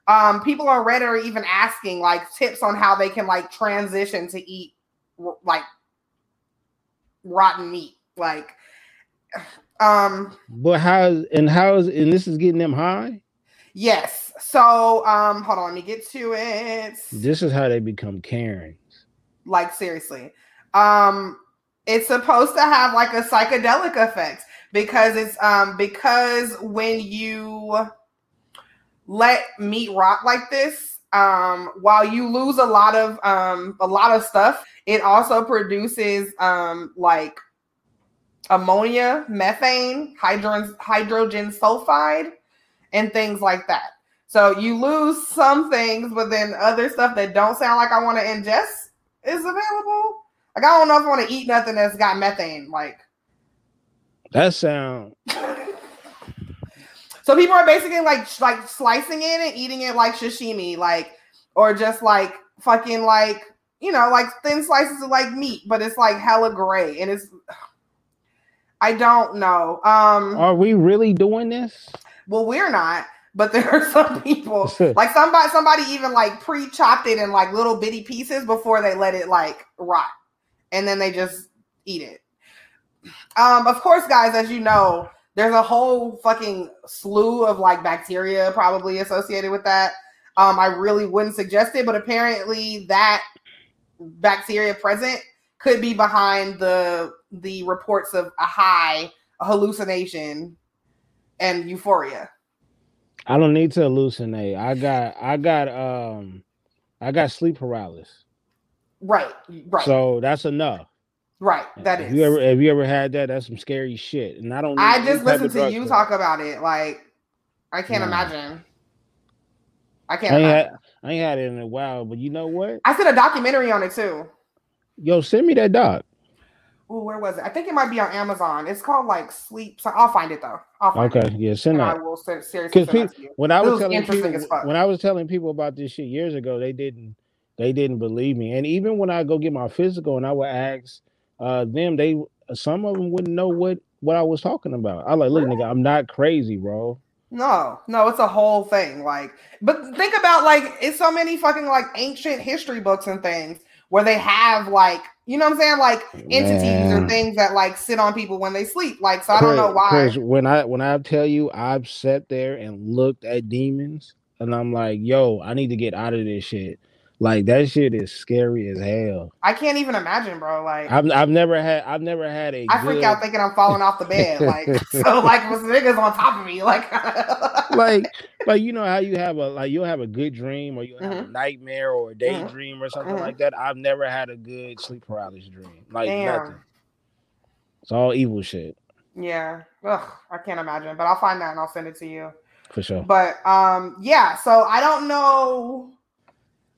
Um, people on Reddit are even asking like tips on how they can like transition to eat like rotten meat. Like, um, But how and how is and this is getting them high? yes. So um, hold on, let me get to it. This is how they become Karens. like seriously um it's supposed to have like a psychedelic effect because it's um because when you let meat rot like this um while you lose a lot of um a lot of stuff it also produces um like ammonia methane hydrogen hydrogen sulfide and things like that so you lose some things but then other stuff that don't sound like i want to ingest is available. Like I don't know if I want to eat nothing that's got methane. Like That sound so people are basically like like slicing it and eating it like sashimi, like or just like fucking like you know like thin slices of like meat, but it's like hella gray and it's. I don't know. Um. are we really doing this? Well, we're not, but there are some people like somebody somebody even like pre-chopped it in like little bitty pieces before they let it like rot. And then they just eat it. Um, of course, guys, as you know, there's a whole fucking slew of like bacteria probably associated with that. Um, I really wouldn't suggest it, but apparently that bacteria present could be behind the the reports of a high, a hallucination, and euphoria. I don't need to hallucinate. I got I got um I got sleep paralysis. Right, right, So that's enough. right. That If is. you ever have you ever had that? That's some scary shit. And I don't need I just type of listened to you for talk about it. Like, I can't Nah. imagine. I I can't ain't, imagine. had, I ain't had it in a while, but you know what? I said a documentary on it too. Yo, send me that doc. Ooh, where was it? I think it might be on Amazon. It's called like Sleep. So I'll find it though. I'll find Okay, it. yeah, send And I will send, seriously Because send that to you. when I was was telling people when I was telling people about this shit years ago, they didn't they didn't believe me. And even when I go get my physical and I would ask uh them, they some of them wouldn't know what what I was talking about. I like, look, nigga, I'm not crazy, bro. No, no, it's a whole thing. Like, but think about like it's so many fucking like ancient history books and things where they have like you know what I'm saying, like entities or things that like sit on people when they sleep. Like, so I don't know why. When I when I tell you I've sat there and looked at demons and I'm like, yo, I need to get out of this shit. Like that shit is scary as hell. I can't even imagine, bro. Like I've I've never had I've never had a. I freak out thinking I'm falling off the bed. Like so, like was niggas on top of me, like like like you know how you have a like you'll have a good dream or you'll have Mm-hmm. a nightmare or a daydream or something Mhm. like that. I've never had a good sleep paralysis dream. Like Damn. nothing. It's all evil shit yeah. Ugh, I can't imagine, but I'll find that and I'll send it to you. for sure. But um, yeah. So I don't know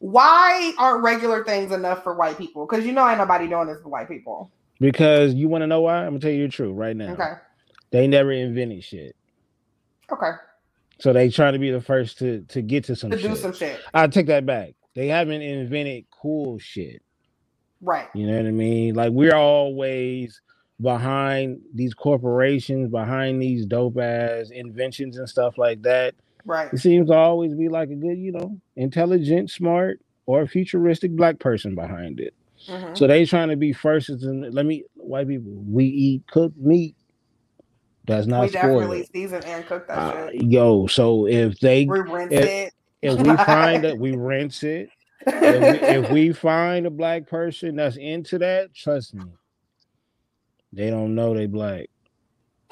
why aren't regular things enough for white people? Because you know ain't nobody doing this for white people. Because you want to know why? I'm gonna tell you the truth right now. Okay. They never invented shit. Okay. So they trying to be the first to to get to some To shit. do some shit. I take that back. They haven't invented cool shit. Right. You know what I mean? Like we're always behind these corporations, behind these dope ass inventions and stuff like that. Right. It seems to always be like a good, you know, intelligent, smart, or futuristic black person behind it. Mhm. So they trying to be first. And let me white people. We eat cooked meat. That's not we definitely season and cook that Uh, shit. yo, so if they We rinse if- it. if we find that we rinse it, if we, if we find a black person that's into that, trust me, they don't know they black.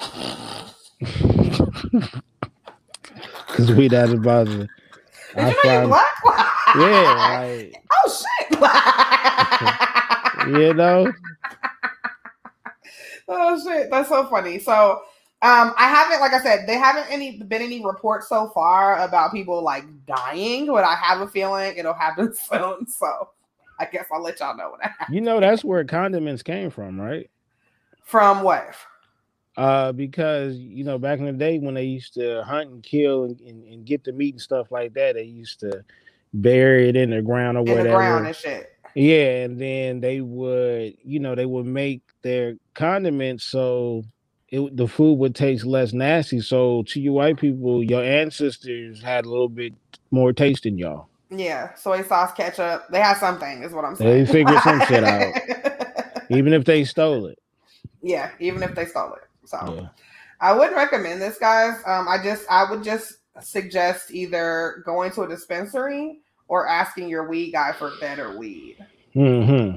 Cause we that. I Did you mean find, black? yeah, like oh shit. you know, oh shit. That's so funny. So um I haven't like I said, they haven't any been any reports so far about people like dying, but I have a feeling it'll happen soon. So I guess I'll let y'all know when that happens. you know that's where condiments came from, right? From what? Uh, because you know back in the day when they used to hunt and kill and, and, and get the meat and stuff like that, they used to bury it in the ground or In whatever. the ground and shit. Yeah, and then they would, you know, they would make their condiments so it, the food would taste less nasty. So to you white people, your ancestors had a little bit more taste than y'all. Yeah, soy sauce, ketchup. They had something, is what I'm saying. They figured some shit out. Even if they stole it. yeah, even if they stole it. So Yeah. I wouldn't recommend this, guys. Um, I just I would just suggest either going to a dispensary or asking your weed guy for better weed. hmm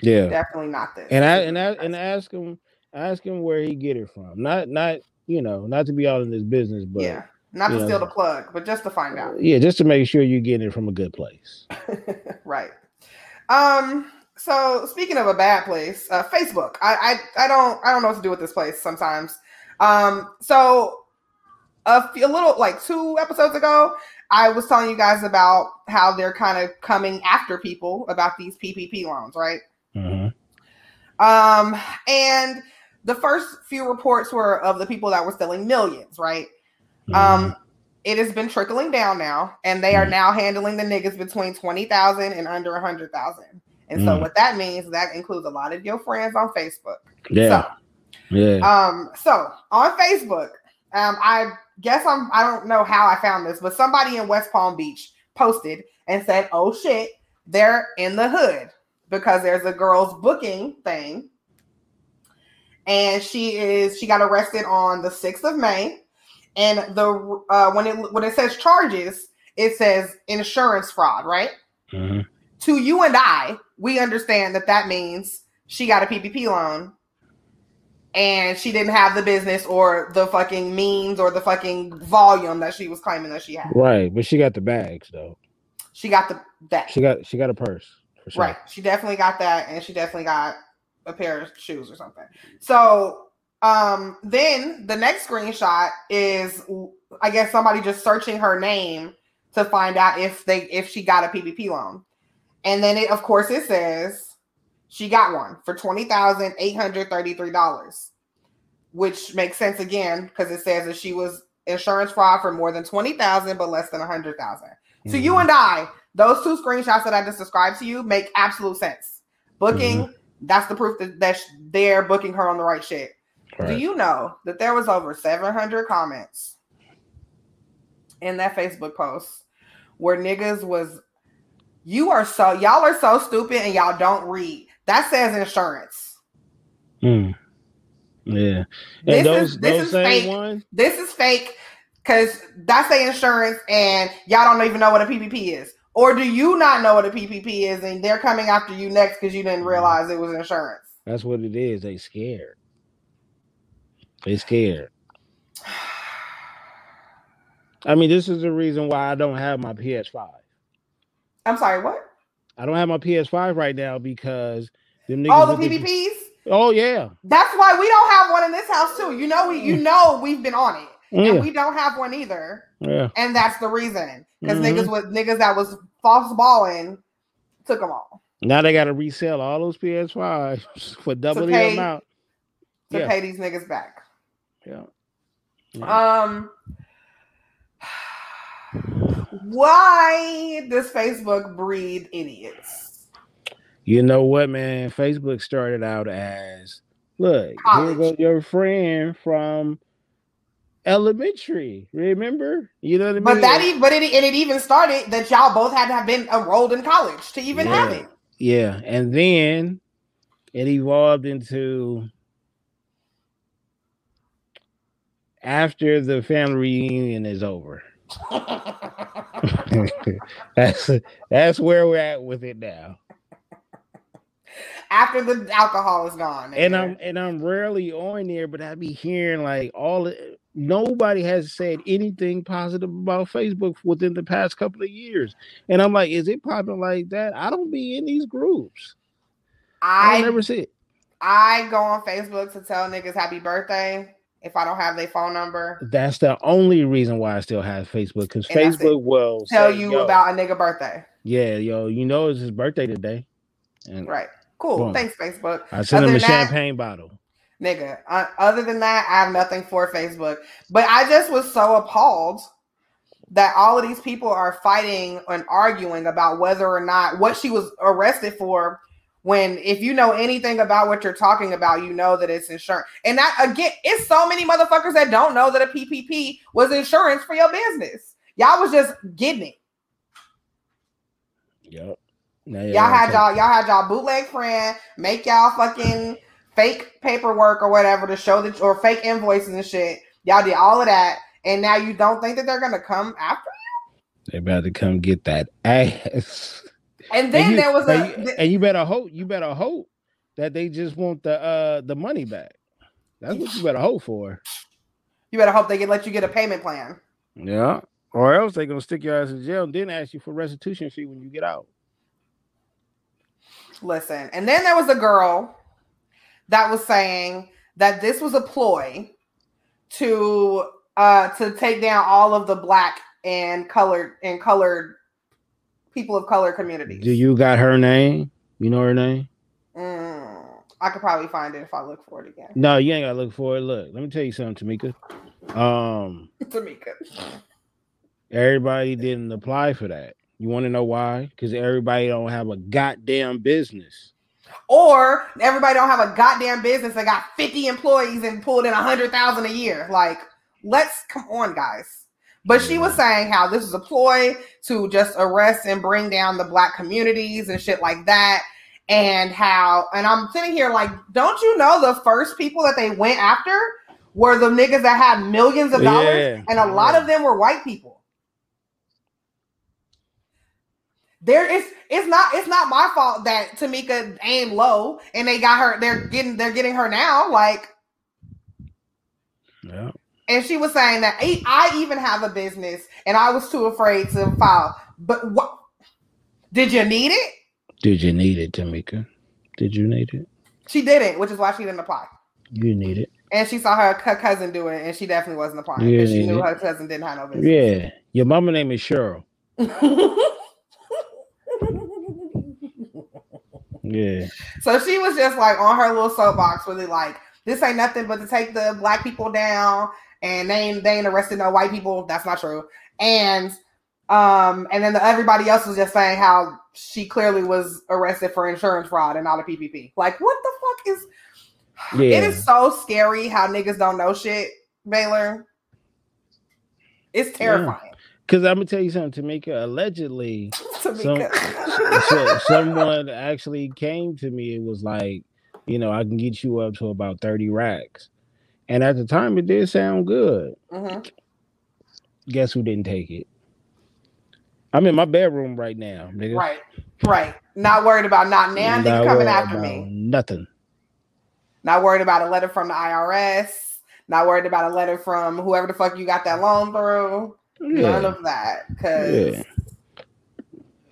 Yeah. Definitely not this. And I and I and ask him ask him where he get it from. Not not you know, not to be all in this business, but yeah, not to know. steal the plug, but just to find out. yeah, just to make sure you're getting it from a good place. right. Um. So speaking of a bad place, uh, Facebook. I, I I don't I don't know what to do with this place sometimes. Um. So a, few, a little like two episodes ago, I was telling you guys about how they're kind of coming after people about these PPP loans, right? hmm Um. And the first few reports were of the people that were stealing millions, right? Mm-hmm. Um, it has been trickling down now, and they are Mhm. now handling the niggas between twenty thousand and under a hundred thousand. And so, Mm. what that means that includes a lot of your friends on Facebook. yeah, yeah. So, um, so on Facebook, um, I guess I'm I don't know how I found this, but somebody in West Palm Beach posted and said, "Oh shit, they're in the hood because there's a girl's booking thing." And she is she got arrested on the 6th of May and the uh, when it when it says charges, it says insurance fraud, right? Mhm. To you and I, we understand that that means she got a PPP loan and she didn't have the business or the fucking means or the fucking volume that she was claiming that she had. Right, but she got the bags though. She got the that She got she got a purse for sure. right. She definitely got that, and she definitely got a pair of shoes or something. So um then the next screenshot is I guess somebody just searching her name to find out if they if she got a PPP loan. And then it of course it says she got one for twenty thousand eight hundred thirty-three dollars, which makes sense again because it says that she was insurance fraud for more than twenty thousand but less than a hundred thousand. So you Mhm. and I, those two screenshots that I just described to you make absolute sense. Booking, Mm-hmm. that's the proof that, that they're booking her on the right shit. Do you know that there was over 700 comments in that Facebook post where niggas was, you are so, y'all are so stupid and y'all don't read. That says insurance. Mm. Yeah. This those is- this those is same fake. ones. This is fake because that's the insurance and y'all don't even know what a PPP is. Or do you not know what a PPP is and they're coming after you next because you didn't realize it was insurance? That's what it is. They scared. They scared. I mean, this is the reason why I don't have my PS5. I'm sorry, what? I don't have my PS5 right now because them niggas. All the with PPPs? oh yeah. That's why we don't have one in this house too. You know, we you know we've been on it. Yeah. And we don't have one either. Yeah. And that's the reason. Because Mhm. niggas with niggas that was false balling took them all Now they gotta resell all those PS5s for double the pay- amount. to Yeah. pay these niggas back. Yeah. Yeah. Um why does Facebook breed idiots? You know what, man? Facebook started out as look, here goes your friend from elementary. Remember? You know what I mean? But that even but it and it even started that y'all both had to have been enrolled in college to even have it. Yeah, and then it evolved into after the family reunion is over. That's that's where we're at with it now. After the alcohol is gone. And. I'm and I'm rarely on there, but I be hearing like all the- nobody has said anything positive about Facebook within the past couple of years. And I'm like, is it popping like that? I don't be in these groups. I, I never see it. I go on Facebook to tell niggas happy birthday if I don't have their phone number. That's the only reason why I still have Facebook because And that's it. Facebook will Tell say, you yo, about a nigga birthday. yeah, yo, you know it's his birthday today, and Right. Cool. Boom. Thanks, Facebook. I sent him a that- champagne bottle. Nigga. Uh, other than that, I have nothing for Facebook. But I just was so appalled that all of these people are fighting and arguing about whether or not what she was arrested for. When if you know anything about what you're talking about, you know that it's insurance. And that again, it's so many motherfuckers that don't know that a PPP was insurance for your business. Y'all was just getting it. Yep. Now, Y'all had y'all y'all had y'all bootleg friend make y'all fucking fake paperwork or whatever to show that or fake invoices and shit. Y'all did all of that, and now you don't think that they're gonna come after. You? They about to come get that ass. And then and you, there was a you, and you better hope you better hope that they just want the uh the money back. That's what you better hope for. you better hope they can let you get a payment plan. Yeah. Or else they're gonna stick your ass in jail and then ask you for restitution fee when you get out. Listen, and then there was a girl that was saying that this was a ploy to uh to take down all of the black and colored and colored people of color communities. Do you got her name? You know her name? Mm, I could probably find it if I look for it again. No, you ain't gotta look for it. Look, let me tell you something, Tamika. Um, Tamika. everybody didn't apply for that. You want to know why? Because everybody don't have a goddamn business. Or everybody don't have a goddamn business that got 50 employees and pulled in a hundred thousand a year. Like, let's come on, guys. But she was saying how this is a ploy to just arrest and bring down the black communities and shit like that. And how, and I'm sitting here like, don't you know the first people that they went after were the niggas that had millions of dollars? Yeah, and a lot yeah. of them were white people. There is it's not it's not my fault that Tamika aimed low and they got her they're getting they're getting her now like. And she was saying that I even have a business and I was too afraid to file. But what did you need it? Did you need it, Tamika? Did you need it? She didn't, which is why she didn't apply. You need it. And she saw her, her cousin do it, and she definitely wasn't applying because she knew her cousin didn't have no business. Yeah. Your mama name is Cheryl. Yeah. So she was just like on her little soapbox, really like, this ain't nothing but to take the black people down, and they ain't they ain't arrested no white people. That's not true. And um, and then the, everybody else was just saying how she clearly was arrested for insurance fraud and not a PPP. Like, what the fuck is? Yeah. It is so scary how niggas don't know shit, Baylor. It's terrifying. Because I'm gonna tell you something, Tamika. Allegedly, Tamika. so, someone actually came to me and was like, you know, I can get you up to about 30 racks. And at the time it did sound good. Mhm. Guess who didn't take it? I'm in my bedroom right now, nigga. Right, right. Not worried about not now Not nigga coming after me. Nothing. Not worried about a letter from the IRS. Not worried about a letter from whoever the fuck you got that loan through. None of that. Cause Yeah.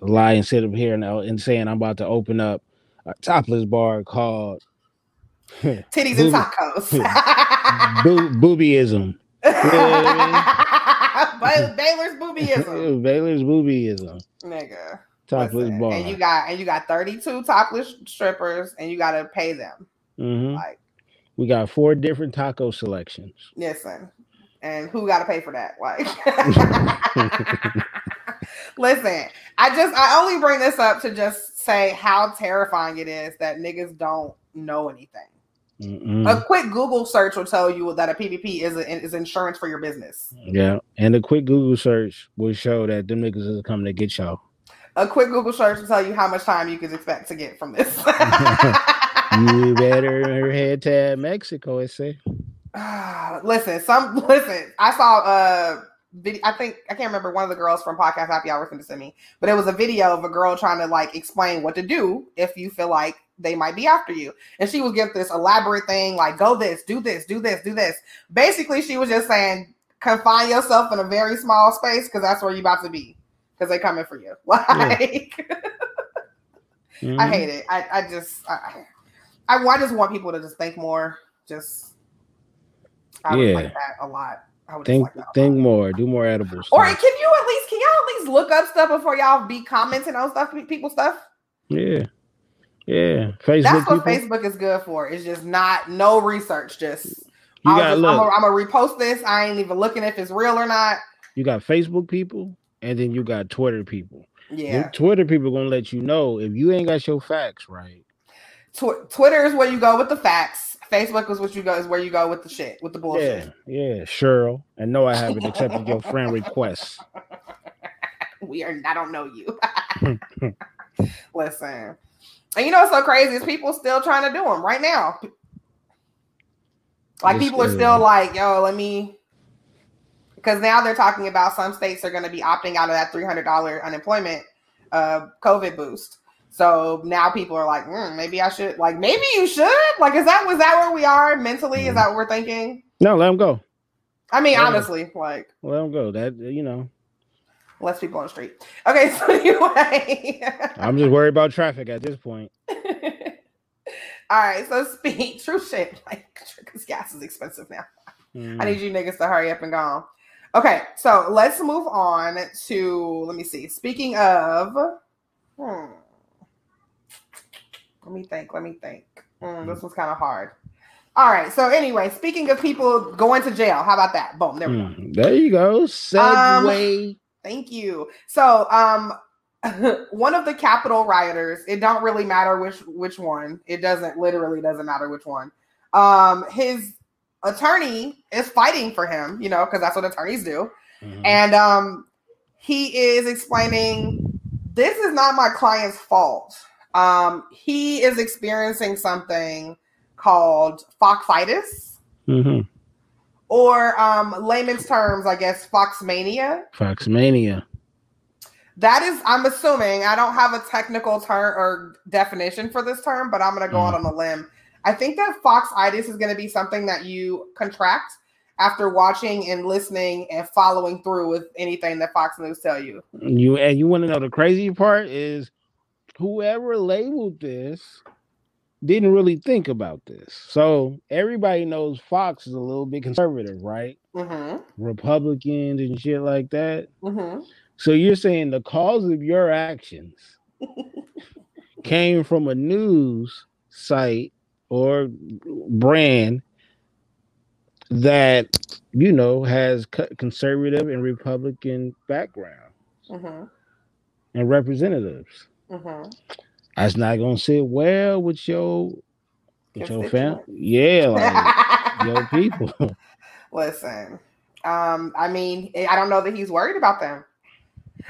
Lie sit up here and, and saying I'm about to open up a topless bar called titties and tacos. Boo- Boobyism. Ba- Baylor's boobyism. Baylor's Boobyism. Nigga. Topless Listen, bar. And you got and you got 32 topless strippers and you gotta pay them. Mhm. Like, We got four different taco selections. listen. And who gotta pay for that? Like listen, I just I only bring this up to just say how terrifying it is that niggas don't know anything. Mm-mm. A quick Google search will tell you that a PPP is a, is insurance for your business. Yeah. And a quick Google search will show that them niggas is coming to get y'all. A quick Google search will tell you how much time you can expect to get from this. You better head to Mexico, I say. Listen, some listen. I saw uh video. I think I can't remember one of the girls from podcast Happy Hour sent it to me, but it was a video of a girl trying to like explain what to do if you feel like they might be after you, and she was giving this elaborate thing like go this, do this, do this, do this. Basically, she was just saying confine yourself in a very small space because that's where you're about to be because they coming for you. Like I Mhm. hate it. I I just I, I I just want people to just think more. Just I would Yeah. like that a lot. I would Think like think more. Do more edibles. Or can you at least can y'all at least look up stuff before y'all be commenting on stuff people stuff? Yeah. Yeah. Facebook That's what people. Facebook is good for. It's just not no research. Just You I'll got just, look. I'm gonna repost this. I ain't even looking if it's real or not. you got Facebook people, and then you got Twitter people. Yeah, Them Twitter people gonna let you know if you ain't got your facts right. Tw- Twitter is where you go with the facts. Facebook is what you go is where you go with the shit with the Yeah, bullshit. yeah, Cheryl. And no, I haven't accepted your friend requests. we are I don't know you. Listen. And you know what's so crazy is people still trying to do them right now. Like Yes, people are uh, still like, yo, let me because now they're talking about some states are going to be opting out of that $300 unemployment uh COVID boost. So now people are like, mm, maybe I should like maybe you should. Like is that was that where we are mentally? Is that what we're thinking? No, let them go. I mean, Yeah. honestly, like Let them go. That you know, less people on the street. Okay, so anyway. I'm just worried about traffic at this point. All right, so speak true shit. Like, because gas is expensive now. Mm. I need you niggas to hurry up and go. on. Okay, so let's move on to. Let me see. Speaking of, hmm, let me think. Let me think. Hmm, this was kind of hard. All right. So anyway, speaking of people going to jail, how about that? Boom. There we go. Mm, There you go. Segue. Thank you. So, um, one of the Capitol rioters. It don't really matter which which one. It doesn't literally doesn't matter which one. Um, his attorney is fighting for him. You know, because that's what attorneys do. Mhm. And um, he is explaining this is not my client's fault. Um, he is experiencing something called foxitis, Mhm. Or um, layman's terms, I guess, foxmania. Foxmania. That is, I'm assuming, I don't have a technical term or definition for this term, but I'm going to go out on a limb. I think that foxitis is going to be something that you contract after watching and listening and following through with anything that Fox News tell you. You and you want to know the crazy part is whoever labeled this didn't really think about this. So everybody knows Fox is a little bit conservative, right? Mm-hmm. Republicans and shit like that. Mm-hmm. So you're saying the cause of your actions came from a news site or brand that you know has conservative and Republican background Mm-hmm. and representatives. That's not gonna sit well with your with your fam. Constituents. Yeah, like your people. Listen, um, I mean, I don't know that he's worried about them.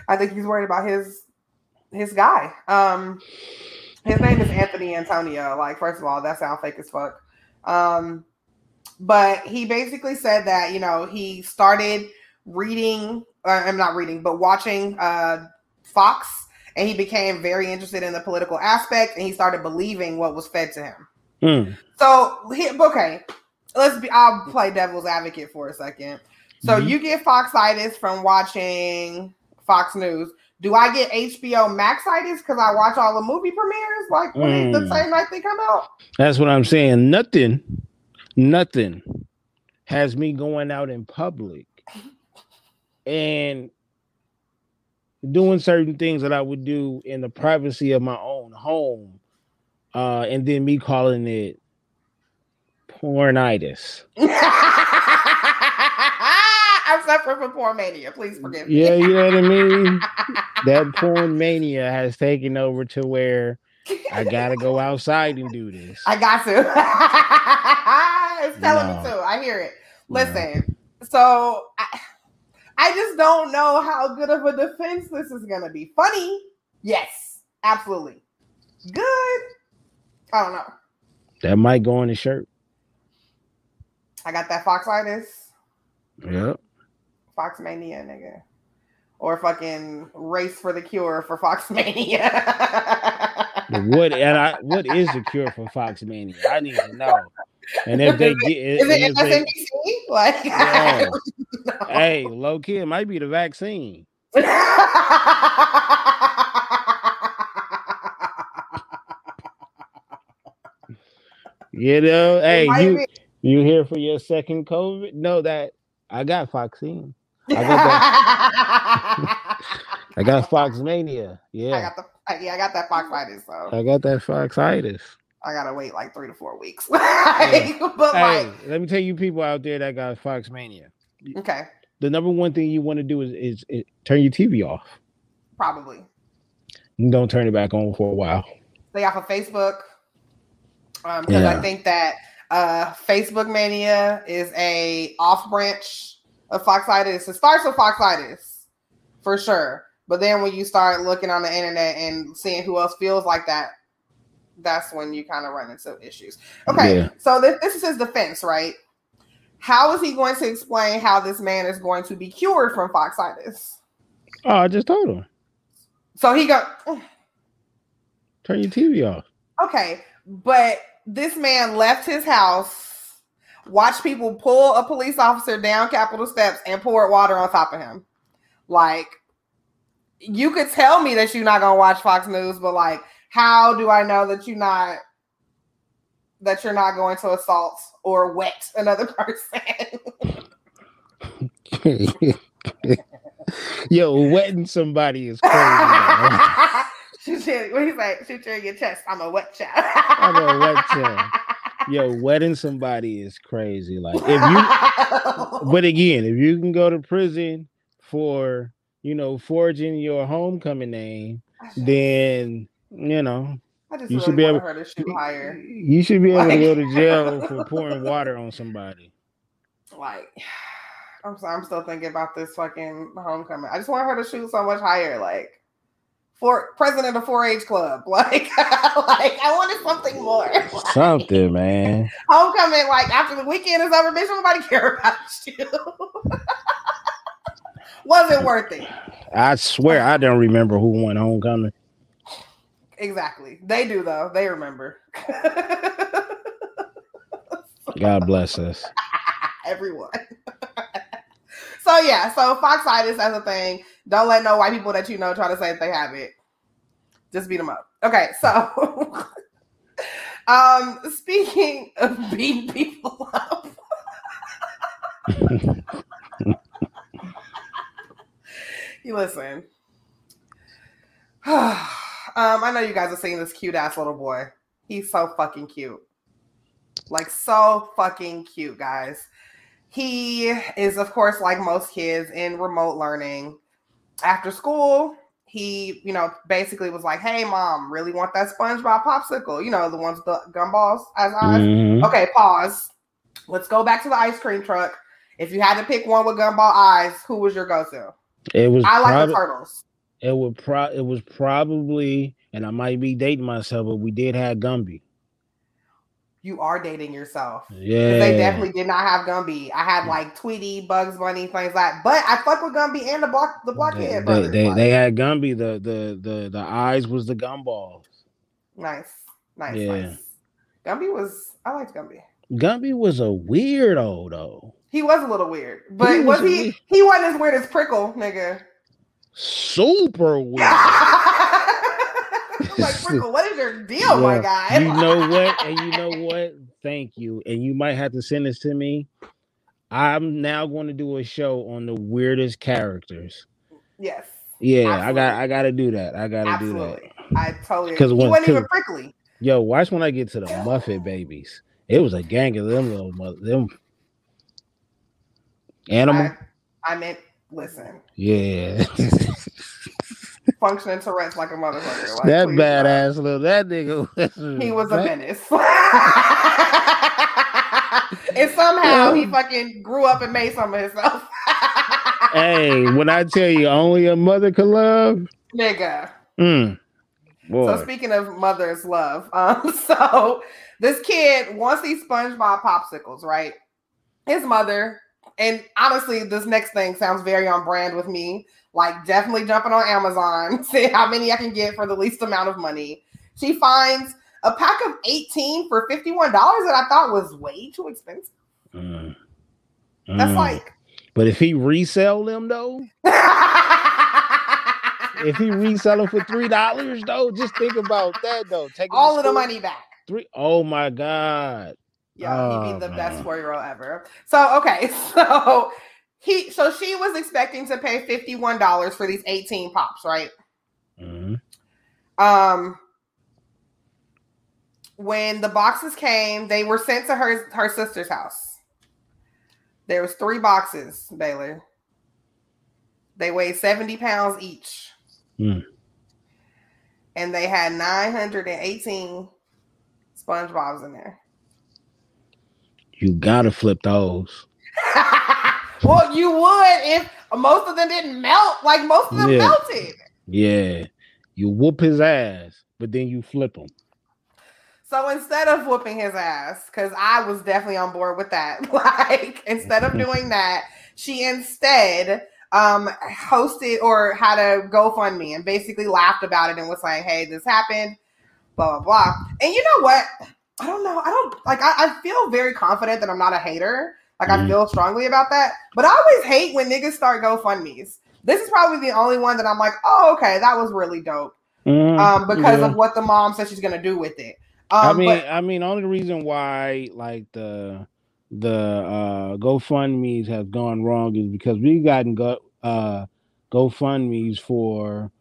I think he's worried about his his guy. Um, his name is Anthony Antonio. Like, first of all, that sounds fake as fuck. Um, but he basically said that you know he started reading. Uh, I'm not reading, but watching uh, Fox, and he became very interested in the political aspect, and he started believing what was fed to him. Mm. So, he, okay, let's be. I'll play devil's advocate for a second. So Mhm. you get Foxitis from watching Fox News. Do I get HBO Maxitis because I watch all the movie premieres like when they, the Mm. same night they come out? That's what I'm saying. Nothing, nothing has me going out in public and doing certain things that I would do in the privacy of my own home, uh, and then me calling it pornitis. I'm suffering from porn mania. Please forgive me. Yeah, you know what I mean. That porn mania has taken over to where I gotta go outside and do this. I got to. it's telling me No. to. I hear it. No. Listen, so I, I just don't know how good of a defense this is going to be. Funny, yes, absolutely. Good, I don't know. That might go on the shirt. I got that foxitis, Yep. fox mania, nigga, or fucking race for the cure for fox mania. What and I what is the cure for Fox Mania? I need to know. And if they get Is it if they- MSNBC? Like, Yeah. No. hey, low key, it might be the vaccine. You know, hey, you be. you here for your second COVID? No, that I got vaccine. I got I got Fox Mania. I Yeah, got the yeah, I got that foxitis, so I got that Foxitis. I gotta wait like three to four weeks. Like, But Hey, like, let me tell you, people out there that got Fox Mania. okay, The number one thing you want to do is, is, is turn your TV off. probably And don't turn it back on for a while. stay off of Facebook. Um, because I think that uh Facebook mania is a off branch of foxitis. It starts with foxitis for sure. But then when you start looking on the internet and seeing who else feels like that, that's when you kind of run into issues. Okay, Yeah. so this, this is his defense, right? How is he going to explain how this man is going to be cured from foxitis? Oh, I just told him. So he go, Turn your TV off. okay, but this man left his house, watched people pull a police officer down Capitol steps and poured water on top of him. Like, you could tell me that you're not gonna watch Fox News, but like, how do I know that you're not that you're not going to assault or wet another person? Yo, wetting somebody is crazy. Shoot you, what he say? Shoot you in your chest. I'm a wet child. I'm a wet child. Yo, wetting somebody is crazy. Like if you but again, if you can go to prison for you know forging your homecoming name, then you know I just you really should be want able- her to shoot higher. you should be able to go to jail for pouring water on somebody. Like, I'm sorry, I'm still thinking about this fucking homecoming. I just want her to shoot so much higher. Like, for president of 4-H club. Like, like I wanted something more. Like, Something, man. homecoming. Like after the weekend is over, bitch, nobody care about you. Was it worth it? I swear I don't remember who won homecoming. Exactly. They do though. They remember. God bless us. everyone. so yeah, so foxitis as a thing. Don't let no white people that you know try to say that they have it. Just beat them up. Okay, so um speaking of beating people up. you listen. um, I know you guys are seeing this cute ass little boy. He's so fucking cute. Like so fucking cute, guys. He is, of course, like most kids in remote learning. After school, he, you know, basically was like, Hey mom, really want that SpongeBob popsicle? You know, the ones with the gumballs as eyes. Mhm. Okay, pause. Let's go back to the ice cream truck. If you had to pick one with gumball eyes, who was your go-to? It was I like prob- the turtles. It would pro it was probably and I might be dating myself, but we did have Gumby. You are dating yourself. Yeah, They definitely did not have Gumby. I had mm. like Tweety, Bugs Bunny, things like that. But I fuck with Gumby and the block the They, blockhead they, they, like, they had Gumby. The the the the eyes was the gumballs. nice, nice, Yeah. nice. Gumby was I liked Gumby. Gumby was a weirdo though. He was a little weird, but He was was, he? weird- He wasn't as weird as Prickle, nigga. Super weird. Like what is your deal, my guy? You know what? And you know what? Thank you. And you might have to send this to me. I'm now going to do a show on the weirdest characters. yes, Yeah, I got I gotta do that. I gotta do that. I totally. 'Cause because when- wasn't even prickly. Yo, watch when I get to the Muppet Babies. It was a gang of them little mother them animal. I, I meant, listen, yeah. functioning Tourette's like a motherfucker. Like, that badass little that nigga. He was a menace. and somehow he fucking grew up and made some of himself. Hey, when I tell you only a mother could love, Nigga. mm, boy. So speaking of mother's love, um, so this kid wants these SpongeBob popsicles, right? His mother, and honestly, this next thing sounds very on brand with me. Like definitely jumping on Amazon, see how many I can get for the least amount of money. She finds a pack of 18 for $51 that I thought was way too expensive. Mm. That's Mm. like But if he resell them though, if he resell them for three dollars though, just think about that though. Take all of the money back. Three. Oh my god. Yeah, he'd Oh, be the best four year old ever. So okay, so he so she was expecting to pay fifty one dollars for these eighteen pops, right? Mhm. Um, when the boxes came, they were sent to her her sister's house. There was three boxes, Baylor. They weighed seventy pounds each, Hmm. and they had nine hundred and eighteen SpongeBob's in there. You gotta flip those. well, you would if most of them didn't melt. Like most of them Yeah. melted. Yeah. You whoop his ass, but then you flip him. So instead of whooping his ass, because I was definitely on board with that, like instead of doing that, she instead um hosted or had a GoFundMe and basically laughed about it and was like, "Hey, this happened." Blah blah blah. And you know what? I don't know. I don't like. I, I feel very confident that I'm not a hater. Like I Mhm. feel strongly about that. But I always hate when niggas start GoFundmes. This is probably the only one that I'm like, oh, okay, that was really dope. Mhm. Um, because Yeah. of what the mom said she's gonna do with it. Um, I mean, but I mean, only reason why like the the uh GoFundmes have gone wrong is because we've gotten go uh GoFundmes for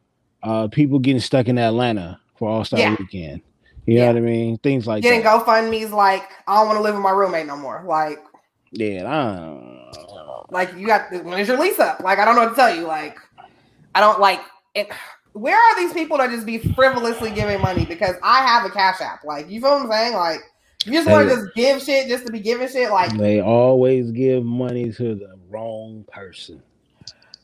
uh people getting stuck in Atlanta for All Star Yeah. Weekend. You Yeah. know what I mean? Things like getting that. GoFundMe's like, I don't want to live with my roommate no more. Like, yeah, I don't- like you got when is your lease up? Like, I don't know what to tell you. Like, I don't like it. Where are these people that just be frivolously giving money? Because I have a cash app. Like, you feel what I'm saying? Like, you just want to just give shit just to be giving shit. Like, they always give money to the wrong person.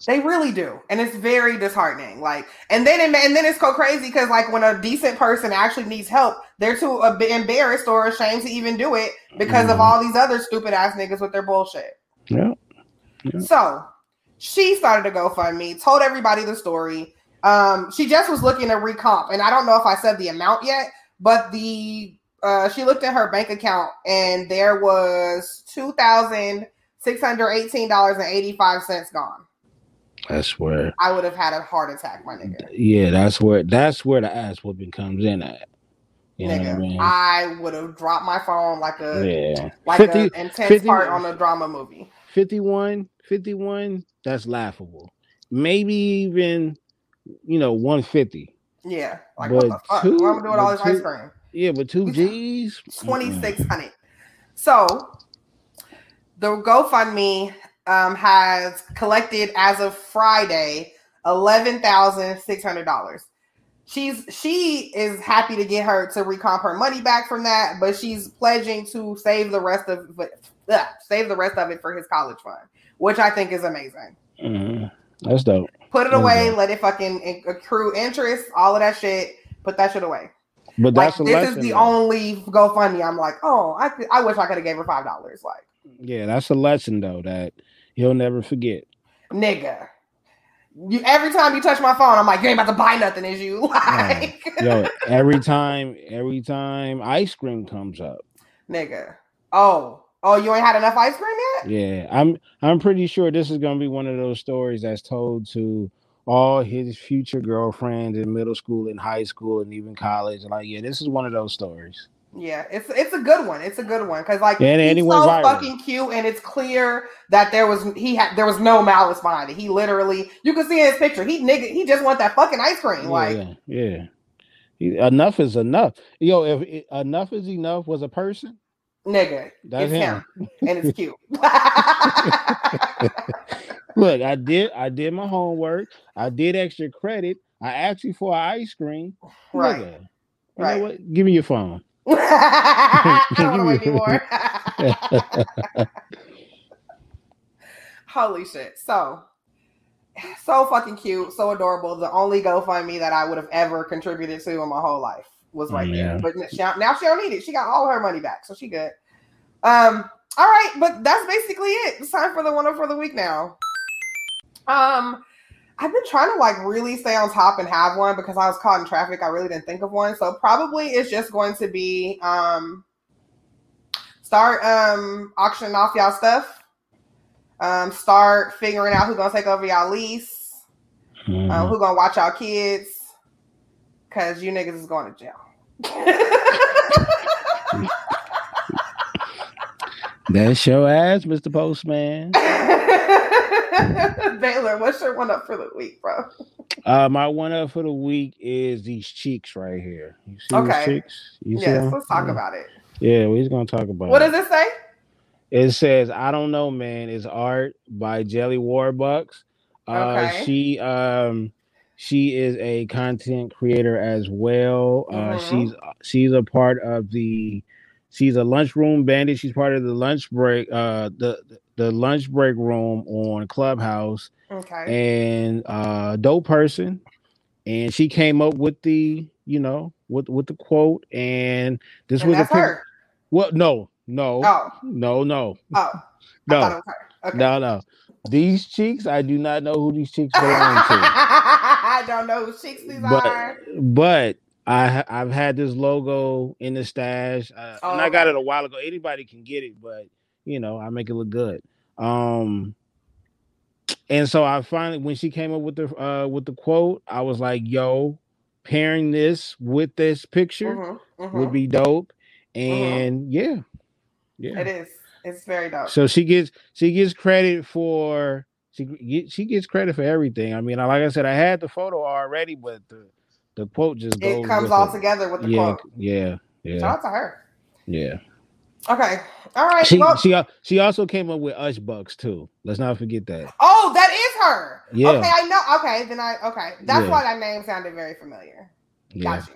They really do, and it's very disheartening. Like, and then it, and then it's so crazy because like when a decent person actually needs help, they're too a bit embarrassed or ashamed to even do it because of Mhm. all these other stupid ass niggas with their bullshit. Yeah. So she started to GoFundMe, told everybody the story. Um, she just was looking to recomp, and I don't know if I said the amount yet, but the uh, she looked at her bank account and there was two thousand six hundred eighteen dollars and eighty five cents gone. That's where I would have had a heart attack, my nigga. yeah, that's where that's where the ass whooping comes in at. You know what I nigga, mean? I would have dropped my phone like a yeah. like 50 an intense 50 part on a drama movie. 51, 51, that's laughable. Maybe even, you know, 150. Yeah, like But what the fuck? two- what I'm doing all this ice cream. Yeah, but two G's. Twenty six hundred. So the GoFundMe um, has collected as of Friday eleven thousand six hundred dollars. She's she is happy to get her to recomp her money back from that, but she's pledging to save the rest of ugh, save the rest of it for his college fund, which I think is amazing. Mhm. That's dope. Put it away, go. let it fucking accrue interest, all of that shit. Put that shit away. But Like that's a this is the though. only GoFundMe. I'm like, oh, I I wish I could have gave her five dollars. Like, Yeah, that's a lesson though that he'll never forget. nigga. You every time you touch my phone, I'm like, you ain't about to buy nothing, is you? Like, Yo, every time, every time ice cream comes up, nigga. Oh, oh, you ain't had enough ice cream yet? yeah, I'm I'm pretty sure this is gonna be one of those stories that's told to all his future girlfriends in middle school and high school and even college. Like, yeah, this is one of those stories. Yeah, it's it's a good one. It's a good one because like Yeah, and- and he's so viral. fucking cute, and it's clear that there was he had there was no malice behind it. He literally, you can see in his picture, he nigga, he just want that fucking ice cream. Like, yeah, yeah. He- enough is enough. Yo, if it- enough is enough was a person, nigga, that's it's him. him, and it's cute. Look, I did I did my homework. I did extra credit. I asked you for an ice cream. right, Nigga, You right. know what? Give me your phone. I don't want to wait anymore. Holy shit! So, so fucking cute, so adorable. The only GoFundMe that I would have ever contributed to in my whole life was right Yeah. there. But she, now she don't need it. She got all her money back, so she good. Um. All right, but that's basically it. It's time for the one for the week now. Um. I've been trying to like really stay on top and have one because I was caught in traffic. I really didn't think of one. So probably it's just going to be um start um auctioning off y'all stuff. Um start figuring out who's gonna take over y'all lease, Mhm. um, who gonna watch y'all kids, cause you niggas is going to jail. That's your ass, Mr. Postman. Baylor, what's your one up for the week, bro? Uh, my one up for the week is these cheeks right here. You see Okay. these cheeks? You Yes, them? let's talk Yeah. about it. Yeah, we're gonna talk about. It. What it. does it say? It says, I don't know, man. It's art by Jelly Warbucks. Uh Okay. she um she is a content creator as well. Uh Mhm. she's she's a part of the she's a lunchroom bandit. She's part of the lunch break, uh the the lunch break room on Clubhouse Okay. and uh dope person. And she came up with the, you know, with with the quote and this And was a pic- her. Well, no, no, Oh, no, no, oh. I thought it no. Okay. no, no. These cheeks, I do not know who these cheeks belong to. I don't know who cheeks these But are. but I I've had this logo in the stash, uh, Oh, and I got it a while ago. Anybody can get it, but you know I make it look good. Um, and so I finally, when she came up with the uh with the quote, I was like, "Yo, pairing this with this picture Mhm, mhm. would be dope." And yeah, yeah. It is. It's very dope. So she gets she gets credit for she she gets credit for everything. I mean, like I said, I had the photo already, but the the quote just goes. it comes all it. together with the Yeah, quote. yeah, yeah, Shout out to her. yeah. Okay. All right. She well, she she also came up with Ush Bucks too. Let's not forget that. oh, that is her. Yeah. Okay, I know. Okay, then I okay. That's Yeah. why that name sounded very familiar. Yeah. Got you.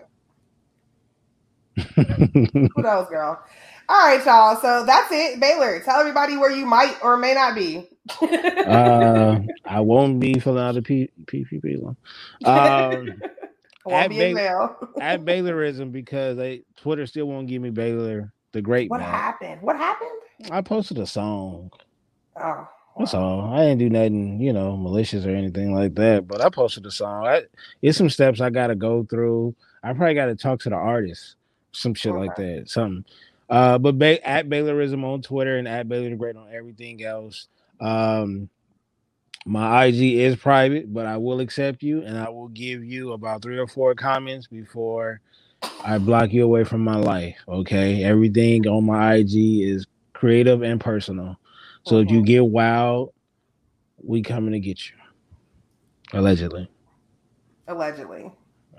Kudos, girl. All right, y'all. So that's it. Baylor, tell everybody where you might or may not be. uh, I won't be filling out P- PPP loan. Um, At Baylor- at Baylorism because they Twitter still won't give me Baylor the Great What back. happened? What happened? I posted a song. Oh, That's wow. all. I didn't do nothing, you know, malicious or anything like that. But I posted a song. I, it's some steps I got to go through. I probably got to talk to the artist, some shit like that, something. Uh, but ba- at Baylorism on Twitter and at Baylor the Great on everything else. Um, my IG is private, but I will accept you and I will give you about three or four comments before I block you away from my life. Okay, everything on my IG is creative and personal. So if you Mhm. get wild, we coming to get you. Allegedly. Allegedly.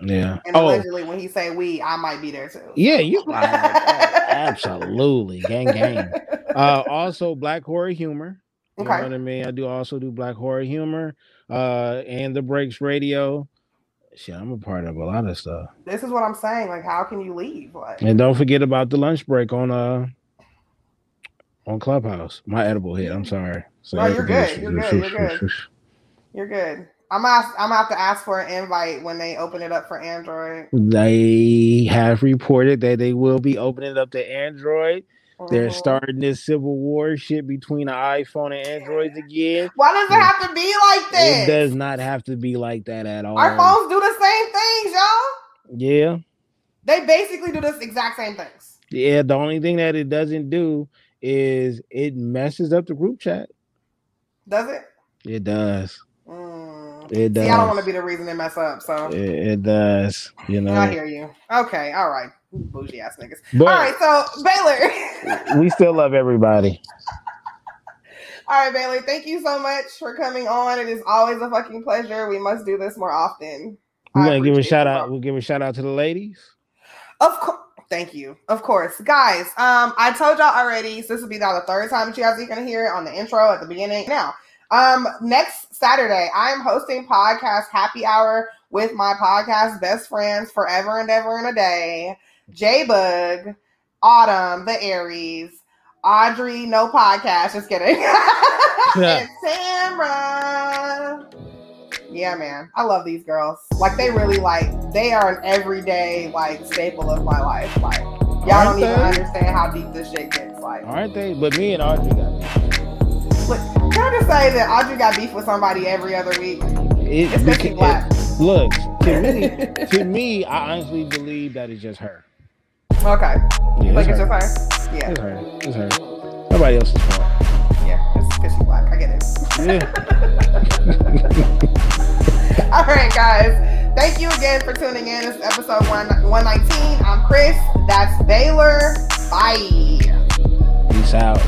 Yeah. And Oh, allegedly, when he say we, I might be there too. yeah, you absolutely gang gang. Uh also black horror humor. You know what I mean? I do also do black horror humor, uh, and the breaks radio. Shit, I'm a part of a lot of stuff. This is what I'm saying. Like, how can you leave? Like, And don't forget about the lunch break on uh on Clubhouse. My edible hit. I'm sorry. So No, you're good. You're good. You're good. you're good. I'm ask, I'm gonna have to ask for an invite when they open it up for Android. They have reported that they will be opening it up to Android. They're Mhm. starting this civil war shit between the iPhone and Androids again. Why does it have to be like this? It does not have to be like that at all. Our phones do the same things, y'all. Yeah. They basically do this exact same things. Yeah. The only thing that it doesn't do is it messes up the group chat. Does it? It does. Mm. It does. See, I don't want to be the reason they mess up. So It, it does. You know. I hear you. Okay, all right, bougie ass niggas. But all right, so Baylor. we still love everybody. all right, Baylor. Thank you so much for coming on. It is always a fucking pleasure. We must do this more often. We're gonna give a shout out. We'll give a shout out to the ladies. Of course. Thank you. Of course. Guys, um, I told y'all already, so this will be now the third time that you guys are gonna hear it on the intro at the beginning. Now, um, next Saturday, I am hosting podcast happy hour with my podcast best friends forever and ever and a day. J Bug, Autumn, the Aries, Audrey, no podcast, just kidding. and Tamra. Yeah, man. I love these girls. Like they really like they are an everyday like staple of my life. Like y'all don't Aren't even understand how deep this shit gets. Like Aren't they? But me and Audrey got look, can I just say that Audrey got beef with somebody every other week? it. Beca- Becky Black. it- look to me. to me, I honestly believe that it's just her. Okay. Yeah, Like it's it's her. just her. Yeah. It's her. It's her. Nobody else's fault. Yeah. It's because she's black. I get it. Yeah. All right, guys. Thank you again for tuning in. This is episode one, 119. I'm Chris. That's Baylor. Bye. Peace out.